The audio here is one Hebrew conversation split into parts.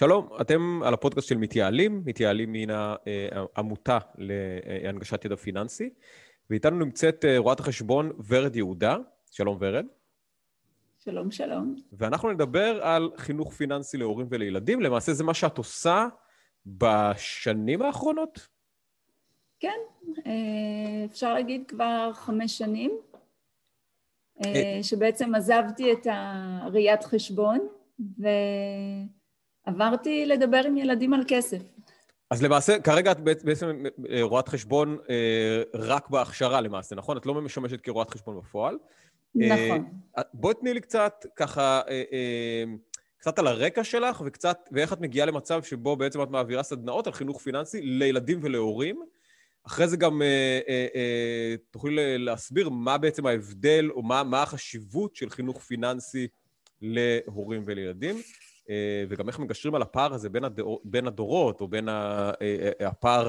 שלום, אתם על הפודקאסט של מתייעלים, מתייעלים מן העמותה להנגשת ידע פיננסי, ואיתנו נמצאת אה, רואת החשבון ורד יהודה. שלום ורד. שלום, שלום. ואנחנו נדבר על חינוך פיננסי להורים ולילדים. למעשה זה מה שאת עושה בשנים האחרונות? כן, אה, אפשר להגיד כבר חמש שנים, אה, שבעצם עזבתי את הראיית חשבון, ו... עברתי לדבר עם ילדים על כסף. אז למעשה, כרגע את בעצם אה, רואת חשבון אה, רק בהכשרה למעשה, נכון? את לא משמשת כרואת חשבון בפועל. נכון. אה, בואי תני לי קצת ככה, קצת על הרקע שלך וקצת, ואיך את מגיעה למצב שבו בעצם את מעבירה סדנאות על חינוך פיננסי לילדים ולהורים. אחרי זה גם תוכלי להסביר מה בעצם ההבדל או מה, מה החשיבות של חינוך פיננסי להורים ולילדים. אה, וגם איך מגשרים על הפער הזה בין, הדור, בין הדורות, או בין אה, אה, הפער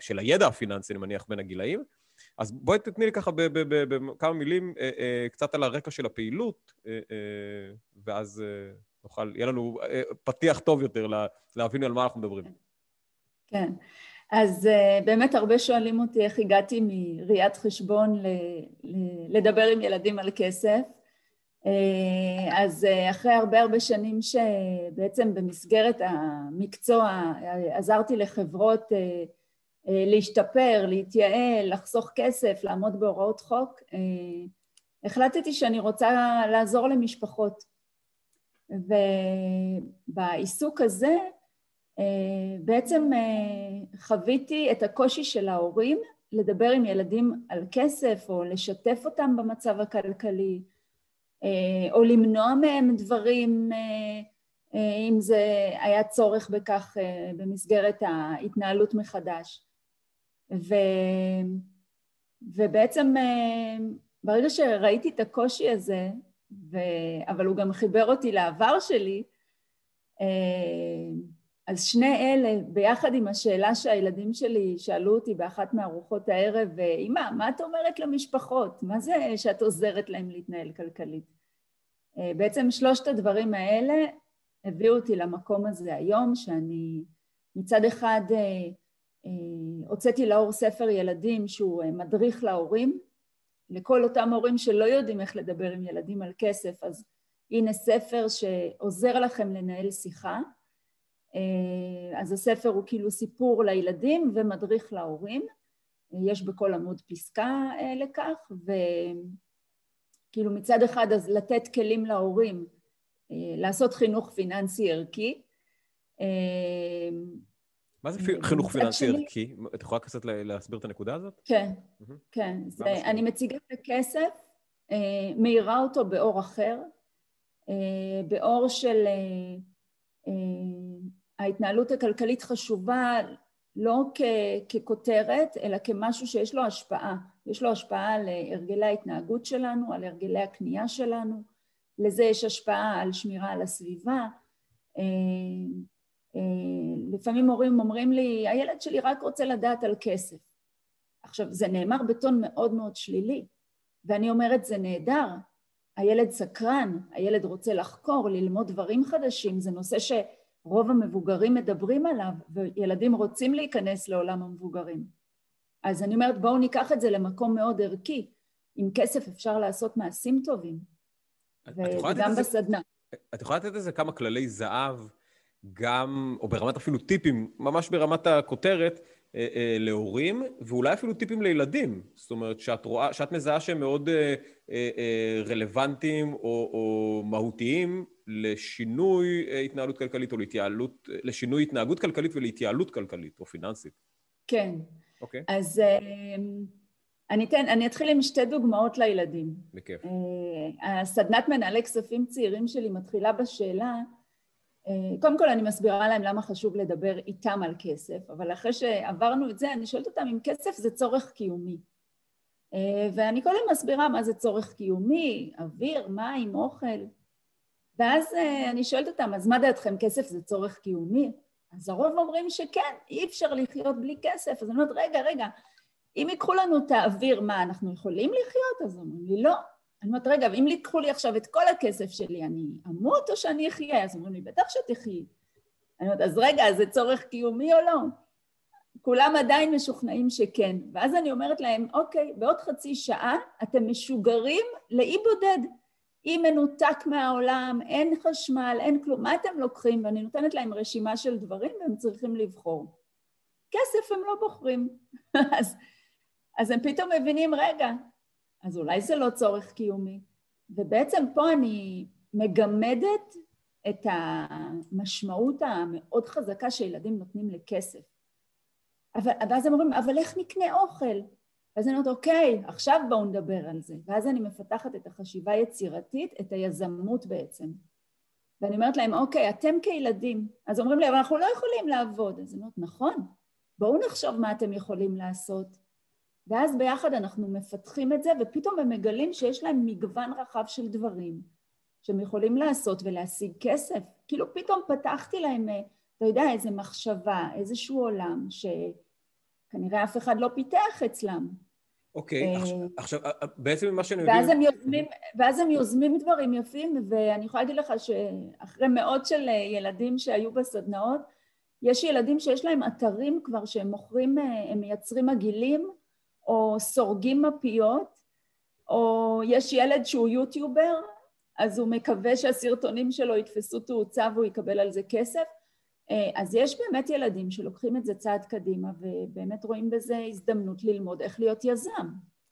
של הידע הפיננסי, אני מניח, בין הגילאים. אז בואי תתני לי ככה בכמה מילים קצת על הרקע של הפעילות, ואז נוכל, יהיה לנו פתיח טוב יותר להבין על מה אנחנו מדברים. כן. אז באמת הרבה שואלים אותי איך הגעתי מראיית חשבון לדבר עם ילדים על כסף. אה, אז אה, אחרי הרבה הרבה שנים שבעצם במסגרת המקצוע עזרתי לחברות אה, להשתפר, להתייעל, לחסוך כסף, לעמוד בהוראות חוק, החלטתי שאני רוצה לעזור למשפחות. ובעיסוק הזה בעצם חוויתי את הקושי של ההורים לדבר עם ילדים על כסף או לשתף אותם במצב הכלכלי, אה, או למנוע מהם דברים, אה, אה, אם זה היה צורך בכך במסגרת ההתנהלות מחדש. ו, ובעצם ברגע שראיתי את הקושי הזה, ו, אבל הוא גם חיבר אותי לעבר שלי, אז שני אלה, ביחד עם השאלה שהילדים שלי שאלו אותי באחת מארוחות הערב, אמא, מה את אומרת למשפחות? מה זה שאת עוזרת להם להתנהל כלכלית? אה, בעצם שלושת הדברים האלה הביאו אותי למקום הזה היום, שאני מצד אחד אה, אה, הוצאתי לאור ספר ילדים שהוא מדריך להורים, לכל אותם הורים שלא יודעים איך לדבר עם ילדים על כסף, אז הנה ספר שעוזר לכם לנהל שיחה. אה, אז הספר הוא כאילו סיפור לילדים ומדריך להורים, אה, יש בכל עמוד פסקה אה, לכך, וכאילו מצד אחד אז לתת כלים להורים לעשות חינוך פיננסי ערכי. מה זה חינוך פיננסי ערכי? את יכולה קצת להסביר את הנקודה הזאת? כן, כן. אני מציגה את הכסף, מאירה אותו באור אחר, באור של ההתנהלות הכלכלית חשובה לא כ- ככותרת, אלא כמשהו שיש לו השפעה. יש לו השפעה על הרגלי ההתנהגות שלנו, על הרגלי הקנייה שלנו, לזה יש השפעה על שמירה על הסביבה. אה, אה, לפעמים הורים אומרים לי, הילד שלי רק רוצה לדעת על כסף. עכשיו, זה נאמר בטון מאוד מאוד שלילי, ואני אומרת, זה נהדר, הילד סקרן, הילד רוצה לחקור, ללמוד דברים חדשים, זה נושא ש... רוב המבוגרים מדברים עליו, וילדים רוצים להיכנס לעולם המבוגרים. אז אני אומרת, בואו ניקח את זה למקום מאוד ערכי. עם כסף אפשר לעשות מעשים טובים, וגם בסדנה. את יכולה לתת לזה כמה כללי זהב, גם, או ברמת אפילו טיפים, ממש ברמת הכותרת, להורים, ואולי אפילו טיפים לילדים. זאת אומרת, שאת רואה, שאת מזהה שהם מאוד אה, אה, אה רלוונטיים או, או מהותיים לשינוי אה, התנהלות כלכלית או להתייעלות, לשינוי התנהגות כלכלית ולהתייעלות כלכלית או פיננסית. כן. אוקיי. אז אה, אני אתן, אני אתחיל עם שתי דוגמאות לילדים. בכיף. אה, הסדנת מנהלי כספים צעירים שלי מתחילה בשאלה, קודם כל אני מסבירה להם למה חשוב לדבר איתם על כסף, אבל אחרי שעברנו את זה, אני שואלת אותם אם כסף זה צורך קיומי. ואני קודם מסבירה מה זה צורך קיומי, אוויר, מים, אוכל. ואז uh, אני שואלת אותם, אז מה דעתכם, כסף זה צורך קיומי? אז הרוב אומרים שכן, אי אפשר לחיות בלי כסף. אז אני אומרת, רגע, רגע, אם ייקחו לנו את האוויר, מה, אנחנו יכולים לחיות? אז אומרים לי, לא. אני אומרת, רגע, ואם ייקחו לי עכשיו את כל הכסף שלי, אני אמות או שאני אחיה? אז אומרים לי, בטח שתחי. אני אומרת, אז רגע, זה צורך קיומי או לא? כולם עדיין משוכנעים שכן. ואז אני אומרת להם, אוקיי, בעוד חצי שעה אתם משוגרים לאי בודד. אי מנותק מהעולם, אין חשמל, אין כלום. מה אתם לוקחים? ואני נותנת להם רשימה של דברים והם צריכים לבחור. כסף הם לא בוחרים. אז, אז הם פתאום מבינים, רגע, אז אולי זה לא צורך קיומי. ובעצם פה אני מגמדת את המשמעות המאוד חזקה שילדים נותנים לכסף. אבל, ואז הם אומרים, אבל איך נקנה אוכל? ואז אני אומרת, אוקיי, עכשיו בואו נדבר על זה. ואז אני מפתחת את החשיבה היצירתית, את היזמות בעצם. ואני אומרת להם, אוקיי, אתם כילדים, אז אומרים לי, אבל אנחנו לא יכולים לעבוד. אז אני אומרת, נכון, בואו נחשוב מה אתם יכולים לעשות. ואז ביחד אנחנו מפתחים את זה, ופתאום הם מגלים שיש להם מגוון רחב של דברים שהם יכולים לעשות ולהשיג כסף. כאילו פתאום פתחתי להם, אה, אתה יודע, איזה מחשבה, איזשהו עולם שכנראה אף אחד לא פיתח אצלם. אוקיי, okay, אה, עכשיו, אה, בעצם ממה שאני מבין... ואז הם יוזמים דברים יפים, ואני יכולה להגיד לך שאחרי מאות של ילדים שהיו בסדנאות, יש ילדים שיש להם אתרים כבר שהם מוכרים, הם מייצרים מגעילים, או סורגים מפיות, או יש ילד שהוא יוטיובר, אז הוא מקווה שהסרטונים שלו יתפסו תאוצה והוא יקבל על זה כסף. אה, אז יש באמת ילדים שלוקחים את זה צעד קדימה ובאמת רואים בזה הזדמנות ללמוד איך להיות יזם.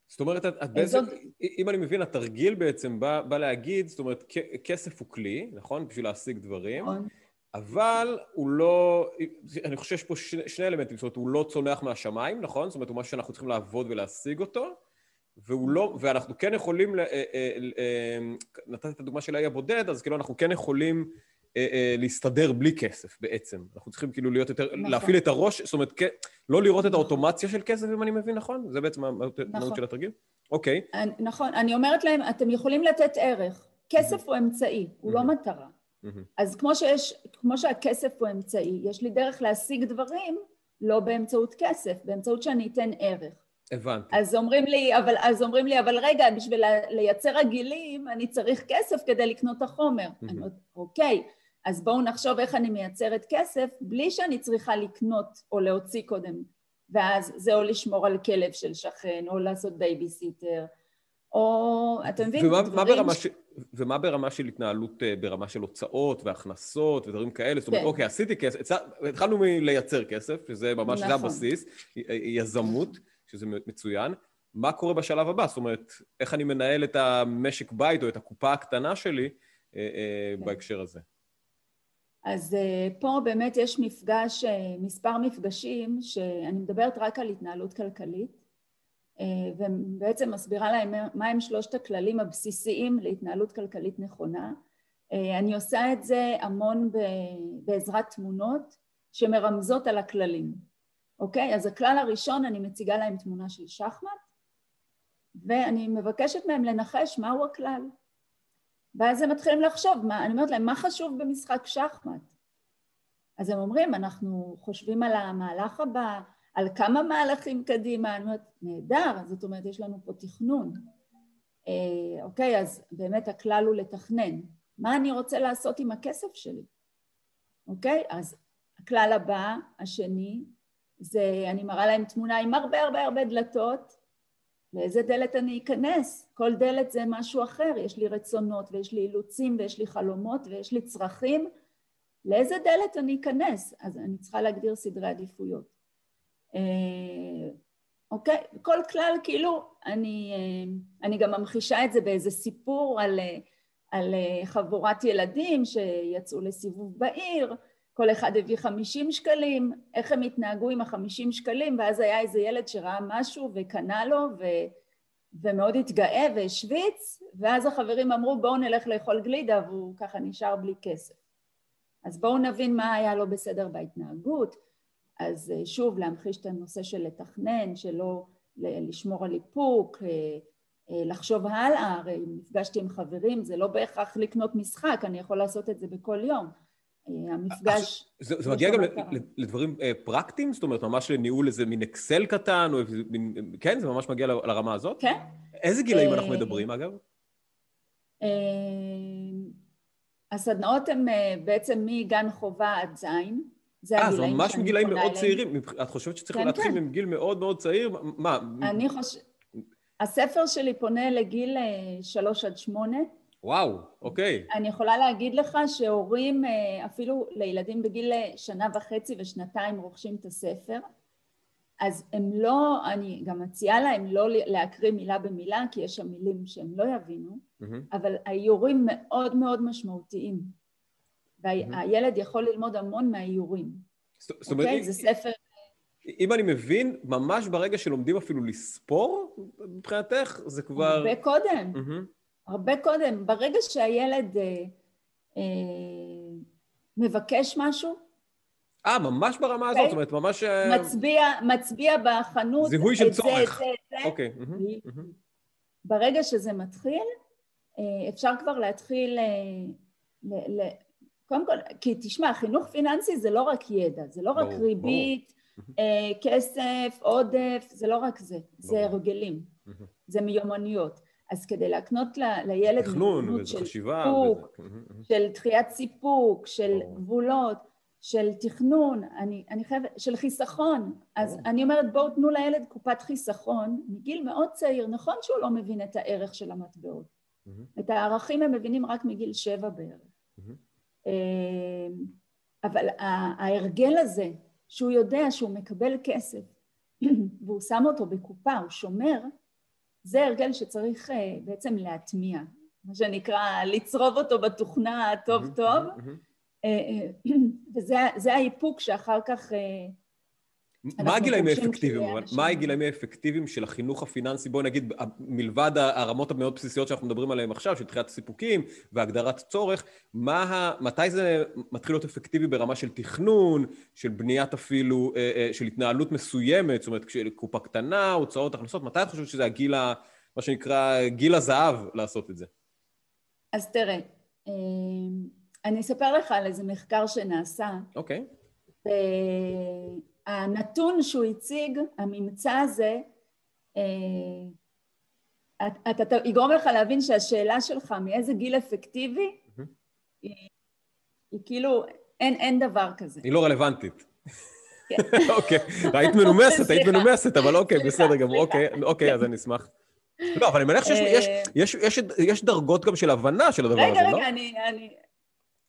זאת אומרת, את, את בעצם, זאת... אם אני מבין, התרגיל בעצם בא, בא להגיד, זאת אומרת, כסף הוא כלי, נכון? בשביל להשיג דברים. נכון. אבל הוא לא, אני חושב שיש פה שני, שני אלמנטים, זאת אומרת, הוא לא צונח מהשמיים, נכון? זאת אומרת, הוא משהו שאנחנו צריכים לעבוד ולהשיג אותו, והוא לא, ואנחנו כן יכולים, אה, אה, אה, נתת את הדוגמה של האי הבודד, אז כאילו אנחנו כן יכולים להסתדר בלי כסף בעצם. אנחנו צריכים כאילו להיות יותר, נכון. להפעיל את הראש, זאת אומרת, לא לראות את האוטומציה של כסף, אם אני מבין נכון? זה בעצם המהות נכון. של התרגיל? אוקיי. נכון, אני אומרת להם, אתם יכולים לתת ערך. כסף הוא אמצעי, הוא לא מטרה. אז כמו שיש, כמו שהכסף הוא אמצעי, יש לי דרך להשיג דברים לא באמצעות כסף, באמצעות שאני אתן ערך. הבנתי. אז אומרים לי, אבל, אז אומרים לי, אבל רגע, בשביל לייצר רגילים אני צריך כסף כדי לקנות את החומר. Mm-hmm. אני אומרת, אוקיי, אז בואו נחשוב איך אני מייצרת כסף בלי שאני צריכה לקנות או להוציא קודם. ואז זה או לשמור על כלב של שכן, או לעשות בייביסיטר, או, אתה מבין, ומה, דברים... מה ברמה ש... ומה ברמה של התנהלות, אה, ברמה של הוצאות והכנסות ודברים כאלה? זאת אומרת, כן. אוקיי, עשיתי כסף, התחלנו מלייצר כסף, שזה ממש, נכון. זה הבסיס, יזמות, שזה מצוין. מה קורה בשלב הבא? זאת אומרת, איך אני מנהל את המשק בית או את הקופה הקטנה שלי אה, אה, כן. בהקשר הזה? אז פה באמת יש מפגש, מספר מפגשים, שאני מדברת רק על התנהלות כלכלית, אה, ובעצם מסבירה להם מהם שלושת הכללים הבסיסיים להתנהלות כלכלית נכונה. אני עושה את זה המון בעזרת תמונות שמרמזות על הכללים, אוקיי? אז הכלל הראשון, אני מציגה להם תמונה של שחמט, ואני מבקשת מהם לנחש מהו הכלל. ואז הם מתחילים לחשוב, מה, אני אומרת להם, מה חשוב במשחק שחמט? אז הם אומרים, אנחנו חושבים על המהלך הבא, על כמה מהלכים קדימה, אני אומרת, נהדר, זאת אומרת, יש לנו פה תכנון. אה, אוקיי, אז באמת הכלל הוא לתכנן. מה אני רוצה לעשות עם הכסף שלי? אוקיי, אז הכלל הבא, השני, זה אני מראה להם תמונה עם הרבה הרבה הרבה דלתות, לאיזה דלת אני אכנס? כל דלת זה משהו אחר, יש לי רצונות ויש לי אילוצים ויש לי חלומות ויש לי צרכים, לאיזה דלת אני אכנס? אז אני צריכה להגדיר סדרי עדיפויות. אה, אוקיי? כל כלל, כאילו, אני, אה, אני גם ממחישה את זה באיזה סיפור על, אה, על חבורת ילדים שיצאו לסיבוב בעיר, כל אחד הביא חמישים שקלים, איך הם התנהגו עם החמישים שקלים, ואז היה איזה ילד שראה משהו וקנה לו, ו, ומאוד התגאה והשוויץ, ואז החברים אמרו בואו נלך לאכול גלידה, והוא ככה נשאר בלי כסף. אז בואו נבין מה היה לא בסדר בהתנהגות, אז אה, שוב להמחיש את הנושא של לתכנן, שלא לשמור על איפוק, אה, אה, לחשוב הלאה, הרי אם נפגשתי עם חברים זה לא בהכרח לקנות משחק, אני יכול לעשות את זה בכל יום. המפגש... זה, זה מגיע גם לדברים פרקטיים? זאת אומרת, ממש לניהול איזה מין אקסל קטן, או מין... כן? זה ממש מגיע לרמה הזאת? כן. איזה גילאים אנחנו מדברים, אגב? הסדנאות הן בעצם מגן חובה עד זין. זה הגילאים שאני אה, זה ממש מגילאים מאוד צעירים. את חושבת שצריך כן, להתחיל כן. מגיל מאוד מאוד צעיר? מה? אני חושבת... הספר שלי פונה לגיל שלוש עד שמונה. וואו, אוקיי. אני יכולה להגיד לך שהורים, אה, אפילו לילדים בגיל שנה וחצי ושנתיים רוכשים את הספר, אז הם לא, אני גם מציעה להם לא להקריא מילה במילה, כי יש שם מילים שהם לא יבינו, mm-hmm. אבל האיורים מאוד מאוד משמעותיים, והילד. יכול ללמוד המון מהאיורים. זאת אומרת, אוקיי? זה ספר... אם אני מבין, ממש ברגע שלומדים אפילו לספור, מבחינתך, זה כבר... הרבה קודם. הרבה קודם. ברגע שהילד אה, אה, מבקש משהו... אה, ממש ברמה הזאת, זאת אומרת, ממש... אה, מצביע, מצביע בחנות... זיהוי של צורך. אוקיי. ברגע שזה מתחיל, אפשר כבר להתחיל... קודם כל, כי תשמע, חינוך פיננסי זה לא רק ידע, זה לא רק ריבית, כסף, עודף, זה לא רק זה, זה הרגלים, זה מיומנויות. אז כדי להקנות ל, לילד תכנון של חשיבה סיפוק, וזה... של דחיית סיפוק, של או. גבולות, של תכנון, אני, אני חייבת, של חיסכון. אז. אני אומרת בואו תנו לילד קופת חיסכון מגיל מאוד צעיר, נכון שהוא לא מבין את הערך של המטבעות. את הערכים הם מבינים רק מגיל שבע בערך. Mm-hmm. אבל ההרגל הזה, שהוא יודע שהוא מקבל כסף והוא שם אותו בקופה, הוא שומר, זה הרגל שצריך אה, בעצם להטמיע, מה שנקרא לצרוב אותו בתוכנה טוב טוב, אה, אה, וזה האיפוק שאחר כך מה הגילאים האפקטיביים? מה הגילאים האפקטיביים של החינוך הפיננסי? בואי נגיד, מלבד הרמות המאוד בסיסיות שאנחנו מדברים עליהן עכשיו, של דחיית הסיפוקים והגדרת צורך, מה, מתי זה מתחיל להיות אפקטיבי ברמה של תכנון, של בניית אפילו, אה, אה, של התנהלות מסוימת, זאת אומרת, קופה קטנה, הוצאות, הכנסות, מתי את חושבת שזה הגיל, מה שנקרא, גיל הזהב לעשות את זה? אז תראה, אה, אני אספר לך על איזה מחקר שנעשה. אוקיי. Okay. הנתון שהוא הציג, הממצא הזה, אה, אתה, אתה יגרום לך להבין שהשאלה שלך מאיזה גיל אפקטיבי, היא, היא כאילו, אין, אין דבר כזה. היא לא רלוונטית. כן. אוקיי, היית מנומסת, היית מנומסת, אבל אוקיי, בסדר גמור, אוקיי, אוקיי, אז אני אשמח. לא, אבל אני מניח שיש דרגות גם של הבנה של הדבר הזה, לא? רגע, רגע, אני...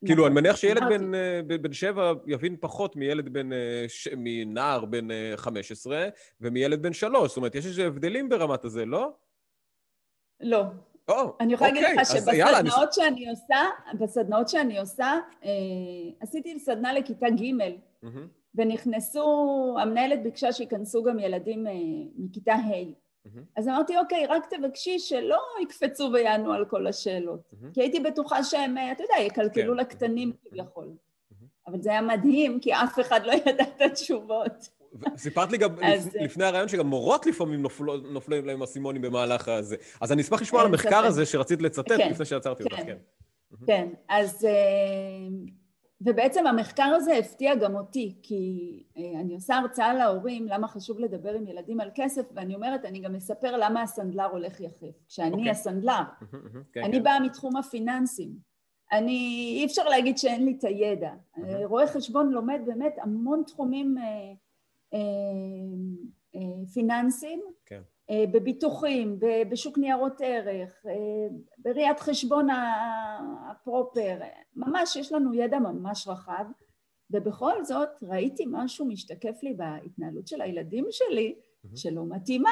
כאילו, אני מניח שילד בן, אה, בן שבע יבין פחות מילד בן, אה, ש... מנער בן 15 אה, ומילד בן שלוש. זאת אומרת, יש איזה הבדלים ברמת הזה, לא? לא. או, אני יכולה להגיד לך שבסדנאות שאני עושה, בסדנאות שאני עושה, עשיתי סדנה לכיתה ג' ונכנסו, המנהלת ביקשה שייכנסו גם ילדים מכיתה ה'. Mm-hmm. אז אמרתי, אוקיי, רק תבקשי שלא יקפצו ויענו על כל השאלות. Mm-hmm. כי הייתי בטוחה שהם, אתה יודע, יקלקלו כן. לקטנים כביכול. Mm-hmm. אבל זה היה מדהים, כי אף אחד לא ידע את התשובות. סיפרת לי גם אז... לפני הרעיון שגם מורות לפעמים נופלים להם אסימונים במהלך הזה. אז אני אשמח לשמוע על המחקר הזה שרצית לצטט כן, לפני שעצרתי אותך, כן. כן, אז... אה, ובעצם המחקר הזה הפתיע גם אותי, כי אה, אני עושה הרצאה להורים למה חשוב לדבר עם ילדים על כסף, ואני אומרת, אני גם אספר למה הסנדלר הולך יחף. כשאני okay. אוקיי. הסנדלר, כן, אני כן. באה מתחום הפיננסים. אני, אי אפשר להגיד שאין לי את הידע. רואה חשבון לומד באמת המון תחומים אה, אה, אה, פיננסיים. כן. אה, בביטוחים, בשוק ניירות ערך, אה, בראיית חשבון הפרופר, ממש יש לנו ידע ממש רחב ובכל זאת ראיתי משהו משתקף לי בהתנהלות של הילדים שלי שלא מתאימה.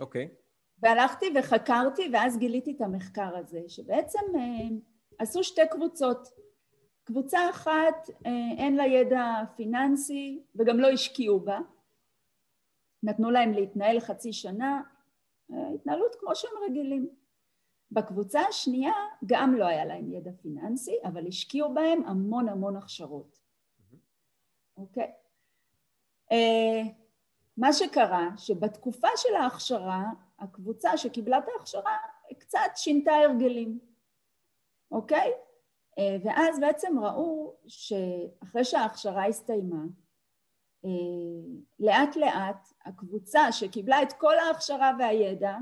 אוקיי. Okay. והלכתי וחקרתי ואז גיליתי את המחקר הזה שבעצם אה, עשו שתי קבוצות קבוצה אחת אין לה ידע פיננסי וגם לא השקיעו בה נתנו להם להתנהל חצי שנה, אה, התנהלות כמו שהם רגילים. בקבוצה השנייה גם לא היה להם ידע פיננסי, אבל השקיעו בהם המון המון הכשרות. אוקיי? Uh, מה שקרה, שבתקופה של ההכשרה, הקבוצה שקיבלה את ההכשרה קצת שינתה הרגלים, אוקיי? Uh, ואז בעצם ראו שאחרי שההכשרה הסתיימה, אה, לאט לאט הקבוצה שקיבלה את כל ההכשרה והידע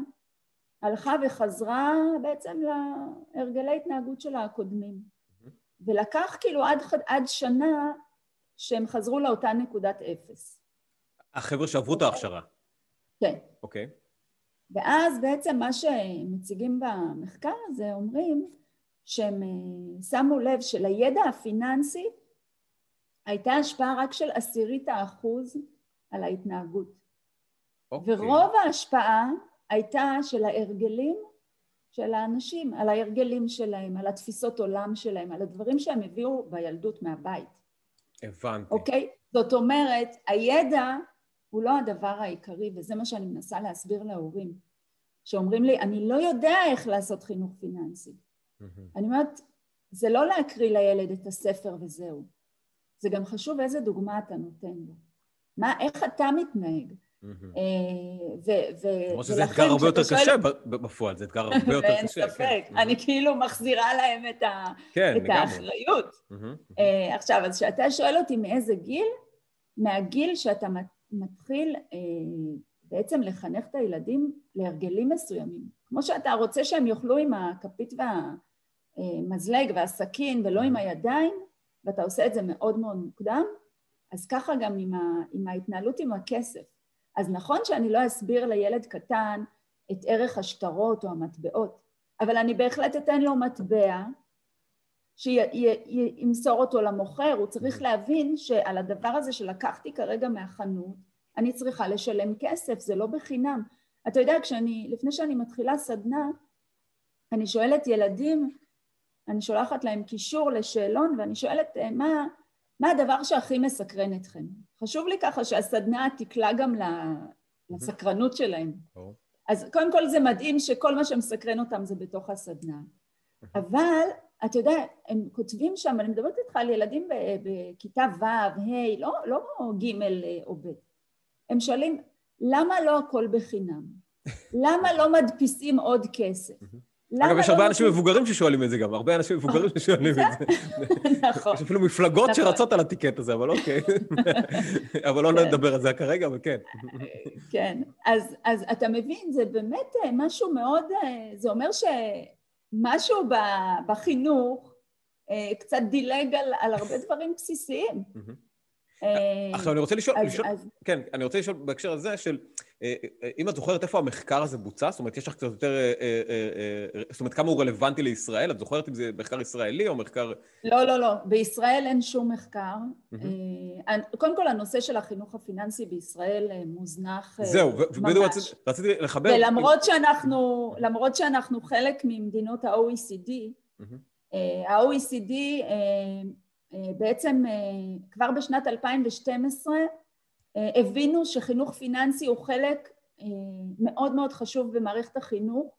הלכה וחזרה בעצם להרגלי התנהגות שלה הקודמים. ולקח כאילו עד, עד שנה שהם חזרו לאותה נקודת אפס. החבר'ה שעברו את ההכשרה. כן. אוקיי. ואז בעצם מה שמציגים במחקר הזה אומרים שהם אה, שמו לב שלידע הפיננסי הייתה השפעה רק של עשירית האחוז על ההתנהגות. אוקיי. ורוב ההשפעה הייתה של ההרגלים של האנשים, על ההרגלים שלהם, על התפיסות עולם שלהם, על הדברים שהם הביאו בילדות מהבית. הבנתי. אוקיי? זאת אומרת, הידע הוא לא הדבר העיקרי, וזה מה שאני מנסה להסביר להורים, שאומרים לי, אני לא יודע איך לעשות חינוך פיננסי. אני אומרת, זה לא להקריא לילד את הספר וזהו. זה גם חשוב איזה דוגמה אתה נותן לו. מה, איך אתה מתנהג? אה, למרות שזה אתגר הרבה יותר קשה בפועל, זה אתגר הרבה יותר קשה. אין ספק, אני כאילו מחזירה להם את כן, האחריות. אה, עכשיו, אז כשאתה שואל אותי מאיזה גיל, מהגיל שאתה מתחיל אה, בעצם לחנך את הילדים להרגלים מסוימים. כמו שאתה רוצה שהם יאכלו עם הכפית והמזלג והסכין ולא עם הידיים, ואתה עושה את זה מאוד מאוד מוקדם, אז ככה גם עם, ה, עם ההתנהלות עם הכסף. אז נכון שאני לא אסביר לילד קטן את ערך השטרות או המטבעות, אבל אני בהחלט אתן לו מטבע שימסור אותו למוכר, הוא צריך להבין שעל הדבר הזה שלקחתי כרגע מהחנות, אני צריכה לשלם כסף, זה לא בחינם. אתה יודע, כשאני, לפני שאני מתחילה סדנה, אני שואלת ילדים, אני שולחת להם קישור לשאלון ואני שואלת מה, מה הדבר שהכי מסקרן אתכם? חשוב לי ככה שהסדנה תקלע גם לסקרנות שלהם. אז קודם כל זה מדהים שכל מה שמסקרן אותם זה בתוך הסדנה. אבל אתה יודע, הם כותבים שם, אני מדברת איתך על ילדים בכיתה ו', ה', לא, לא ג' או ב'. הם שואלים, למה לא הכל בחינם? למה לא מדפיסים עוד כסף? אגב, יש הרבה לא אנשים מבוגרים ששואלים את זה גם, הרבה אנשים מבוגרים ששואלים את זה. נכון. יש אפילו מפלגות נכון. שרצות על הטיקט הזה, אבל אוקיי. אבל לא כן. נדבר על זה כרגע, אבל כן. כן, אז אתה מבין, זה באמת אה, משהו מאוד, אה, זה אומר שמשהו בחינוך אה, קצת דילג על הרבה דברים בסיסיים. עכשיו אני רוצה לשאול. כן, אני רוצה לשאול בהקשר הזה של, אם את זוכרת איפה המחקר הזה בוצע, זאת אומרת, יש לך קצת יותר, זאת אומרת, כמה הוא רלוונטי לישראל? את זוכרת אם זה מחקר ישראלי או מחקר... לא, לא, לא, בישראל אין שום מחקר. קודם כל, הנושא של החינוך הפיננסי בישראל מוזנח. זהו, ובדיוק רציתי, לחבר... ולמרות שאנחנו, חלק ממדינות ה-OECD. ה-OECD אה, בעצם אה, כבר בשנת 2012 אה, הבינו שחינוך פיננסי הוא חלק מאוד מאוד חשוב במערכת החינוך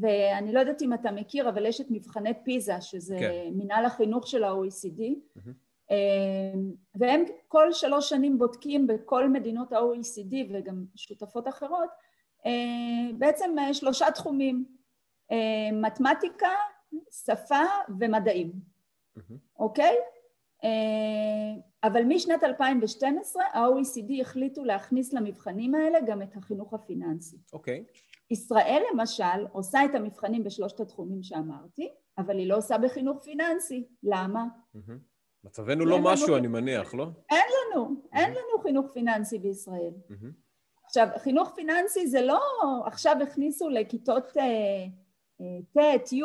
ואני לא יודעת אם אתה מכיר אבל יש את מבחני פיזה שזה כן. מנהל החינוך של ה-OECD mm-hmm. והם כל שלוש שנים בודקים בכל מדינות ה-OECD וגם שותפות אחרות בעצם שלושה תחומים מתמטיקה, שפה ומדעים, mm-hmm. אוקיי? אבל משנת 2012 ה-OECD החליטו להכניס למבחנים האלה גם את החינוך הפיננסי. אוקיי. Okay. ישראל למשל עושה את המבחנים בשלושת התחומים שאמרתי, אבל היא לא עושה בחינוך פיננסי. למה? Mm-hmm. מצבנו לא משהו, לנו... אני מניח, לא? אין לנו, mm-hmm. אין לנו חינוך פיננסי בישראל. Mm-hmm. עכשיו, חינוך פיננסי זה לא עכשיו הכניסו לכיתות אה, אה, ט', י',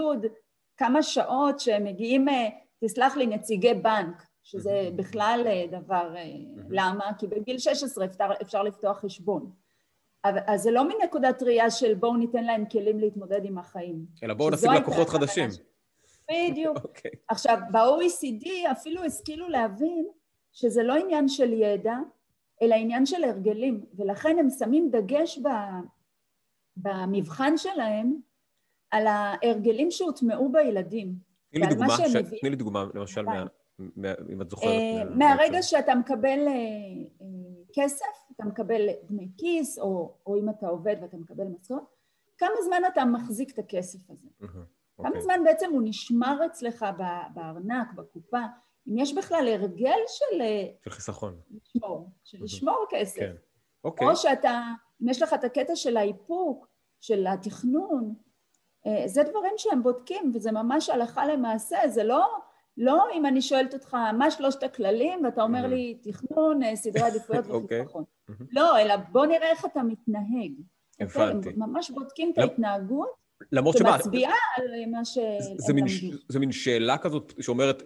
כמה שעות שהם מגיעים אה, תסלח לי, נציגי בנק, שזה בכלל אה, דבר, אה, למה? כי בגיל 16 אפשר, אפשר לפתוח חשבון. אז זה לא מנקודת ראייה של בואו ניתן להם כלים להתמודד עם החיים. אלא בואו נשים לקוחות חדשים. בדיוק. okay. אוקיי. עכשיו, ב-OECD אפילו השכילו להבין שזה לא עניין של ידע, אלא עניין של הרגלים, ולכן הם שמים דגש ב, במבחן שלהם על ההרגלים שהוטמעו בילדים. תני לי דוגמה, ש... תני לי דוגמה, למשל, מה... אם את זוכרת. אה, מהרגע שאתה מקבל אה, אה, כסף, אתה מקבל דמי כיס, או, או אם אתה עובד ואתה מקבל משכורת, כמה זמן אתה מחזיק את הכסף הזה? כמה אוקיי. זמן בעצם הוא נשמר אצלך בארנק, בקופה? אם יש בכלל הרגל של... של חיסכון. לשמור, של לשמור כסף. כן. אוקיי. או שאתה, אם יש לך את הקטע של האיפוק, של התכנון, זה דברים שהם בודקים וזה ממש הלכה למעשה, זה לא, לא אם אני שואלת אותך מה שלושת הכללים ואתה אומר לי תכנון, אה, סדרי עדיפויות אוקיי. וחיסכון. לא, אלא בוא נראה איך אתה מתנהג. אוקיי? הבנתי. ממש בודקים את ההתנהגות למרות שמה... שמצביעה על מה שהם למדו. זה מין שאלה כזאת שאומרת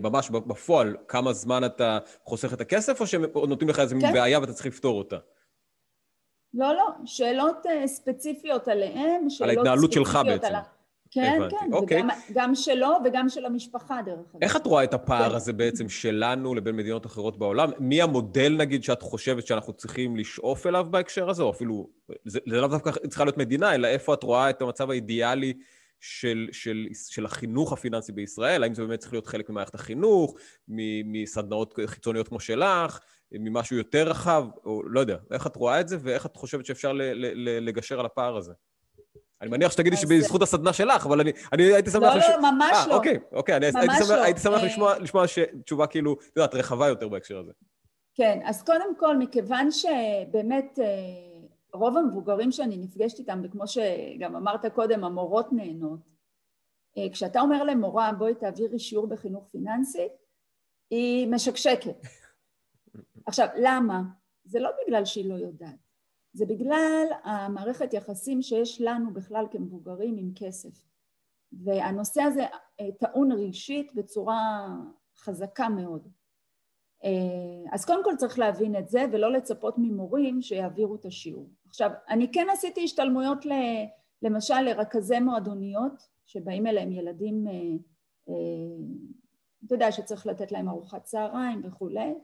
ממש בפועל כמה זמן אתה חוסך את הכסף, או שהם נותנים לך איזה מין כן. בעיה ואתה צריך לפתור אותה? לא, לא, שאלות אה, ספציפיות עליהם, על ההתנהלות שלך בעצם. על... כן, הבנתי. כן, אוקיי. וגם גם שלו וגם של המשפחה דרך אגב. איך את רואה את הפער כן. הזה בעצם שלנו לבין מדינות אחרות בעולם? מי המודל, נגיד, שאת חושבת שאנחנו צריכים לשאוף אליו בהקשר הזה? או אפילו, זה, זה לאו דווקא צריכה להיות מדינה, אלא איפה את רואה את המצב האידיאלי של, של, של החינוך הפיננסי בישראל? האם זה באמת צריך להיות חלק ממערכת החינוך, מסדנאות חיצוניות כמו שלך? ממשהו יותר רחב, או לא יודע, איך את רואה את זה ואיך את חושבת שאפשר ל, ל, ל, לגשר על הפער הזה? אני מניח שתגידי שבזכות הסדנה שלך, אבל אני, אני הייתי שמח... לא, לש... לא, ממש 아, אה, לא. אוקיי, אוקיי, אני הייתי שמח, לא. הייתי שמח לשמוע, לשמוע ש... תשובה כאילו, את יודעת, רחבה יותר בהקשר הזה. כן, אז קודם כל, מכיוון שבאמת אה, רוב המבוגרים שאני נפגשת איתם, וכמו שגם אמרת קודם, המורות נהנות, אה, כשאתה אומר למורה, בואי תעבירי שיעור בחינוך פיננסי, היא משקשקת. עכשיו, למה? זה לא בגלל שהיא לא יודעת, זה בגלל המערכת יחסים שיש לנו בכלל כמבוגרים עם כסף. והנושא הזה אה, טעון רגשית בצורה חזקה מאוד. אה, אז קודם כל צריך להבין את זה ולא לצפות ממורים שיעבירו את השיעור. עכשיו, אני כן עשיתי השתלמויות למשל לרכזי מועדוניות שבאים אליהם ילדים, אה, אתה יודע שצריך לתת להם ארוחת צהריים וכולי,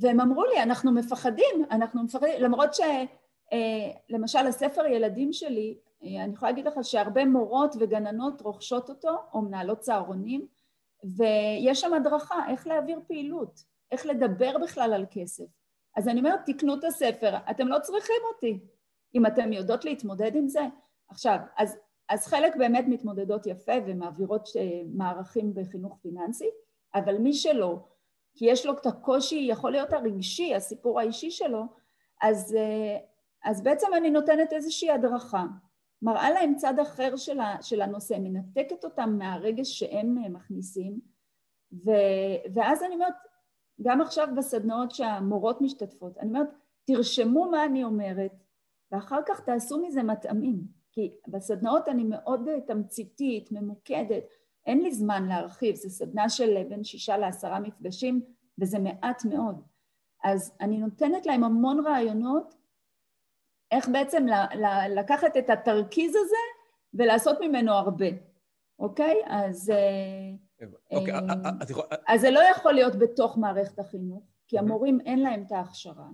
והם אמרו לי, אנחנו מפחדים, אנחנו מפחדים, למרות שלמשל אה, הספר ילדים שלי, אה, אני יכולה להגיד לך שהרבה מורות וגננות רוכשות אותו, או מנהלות צהרונים, ויש שם הדרכה איך להעביר פעילות, איך לדבר בכלל על כסף. אז אני אומרת, תקנו את הספר, אתם לא צריכים אותי, אם אתם יודעות להתמודד עם זה. עכשיו, אז, אז חלק באמת מתמודדות יפה ומעבירות מערכים בחינוך פיננסי, אבל מי שלא, כי יש לו את הקושי, יכול להיות הרגשי, הסיפור האישי שלו, אז, אה, אז בעצם אני נותנת איזושהי הדרכה, מראה להם צד אחר של, ה, של הנושא, מנתקת אותם מהרגש שהם אה, מכניסים, ו, ואז אני אומרת, גם עכשיו בסדנאות שהמורות משתתפות, אני אומרת, תרשמו מה אני אומרת, ואחר כך תעשו מזה מטעמים, כי בסדנאות אני מאוד אה, תמציתית, ממוקדת, אין לי זמן להרחיב, זו סדנה של בין שישה לעשרה מפגשים וזה מעט מאוד. אז אני נותנת להם המון רעיונות איך בעצם לקחת את התרכיז הזה ולעשות ממנו הרבה, אוקיי? אז, אה, אוקיי, אה, אה, אז זה לא יכול להיות בתוך מערכת החינוך, כי המורים אין להם את ההכשרה,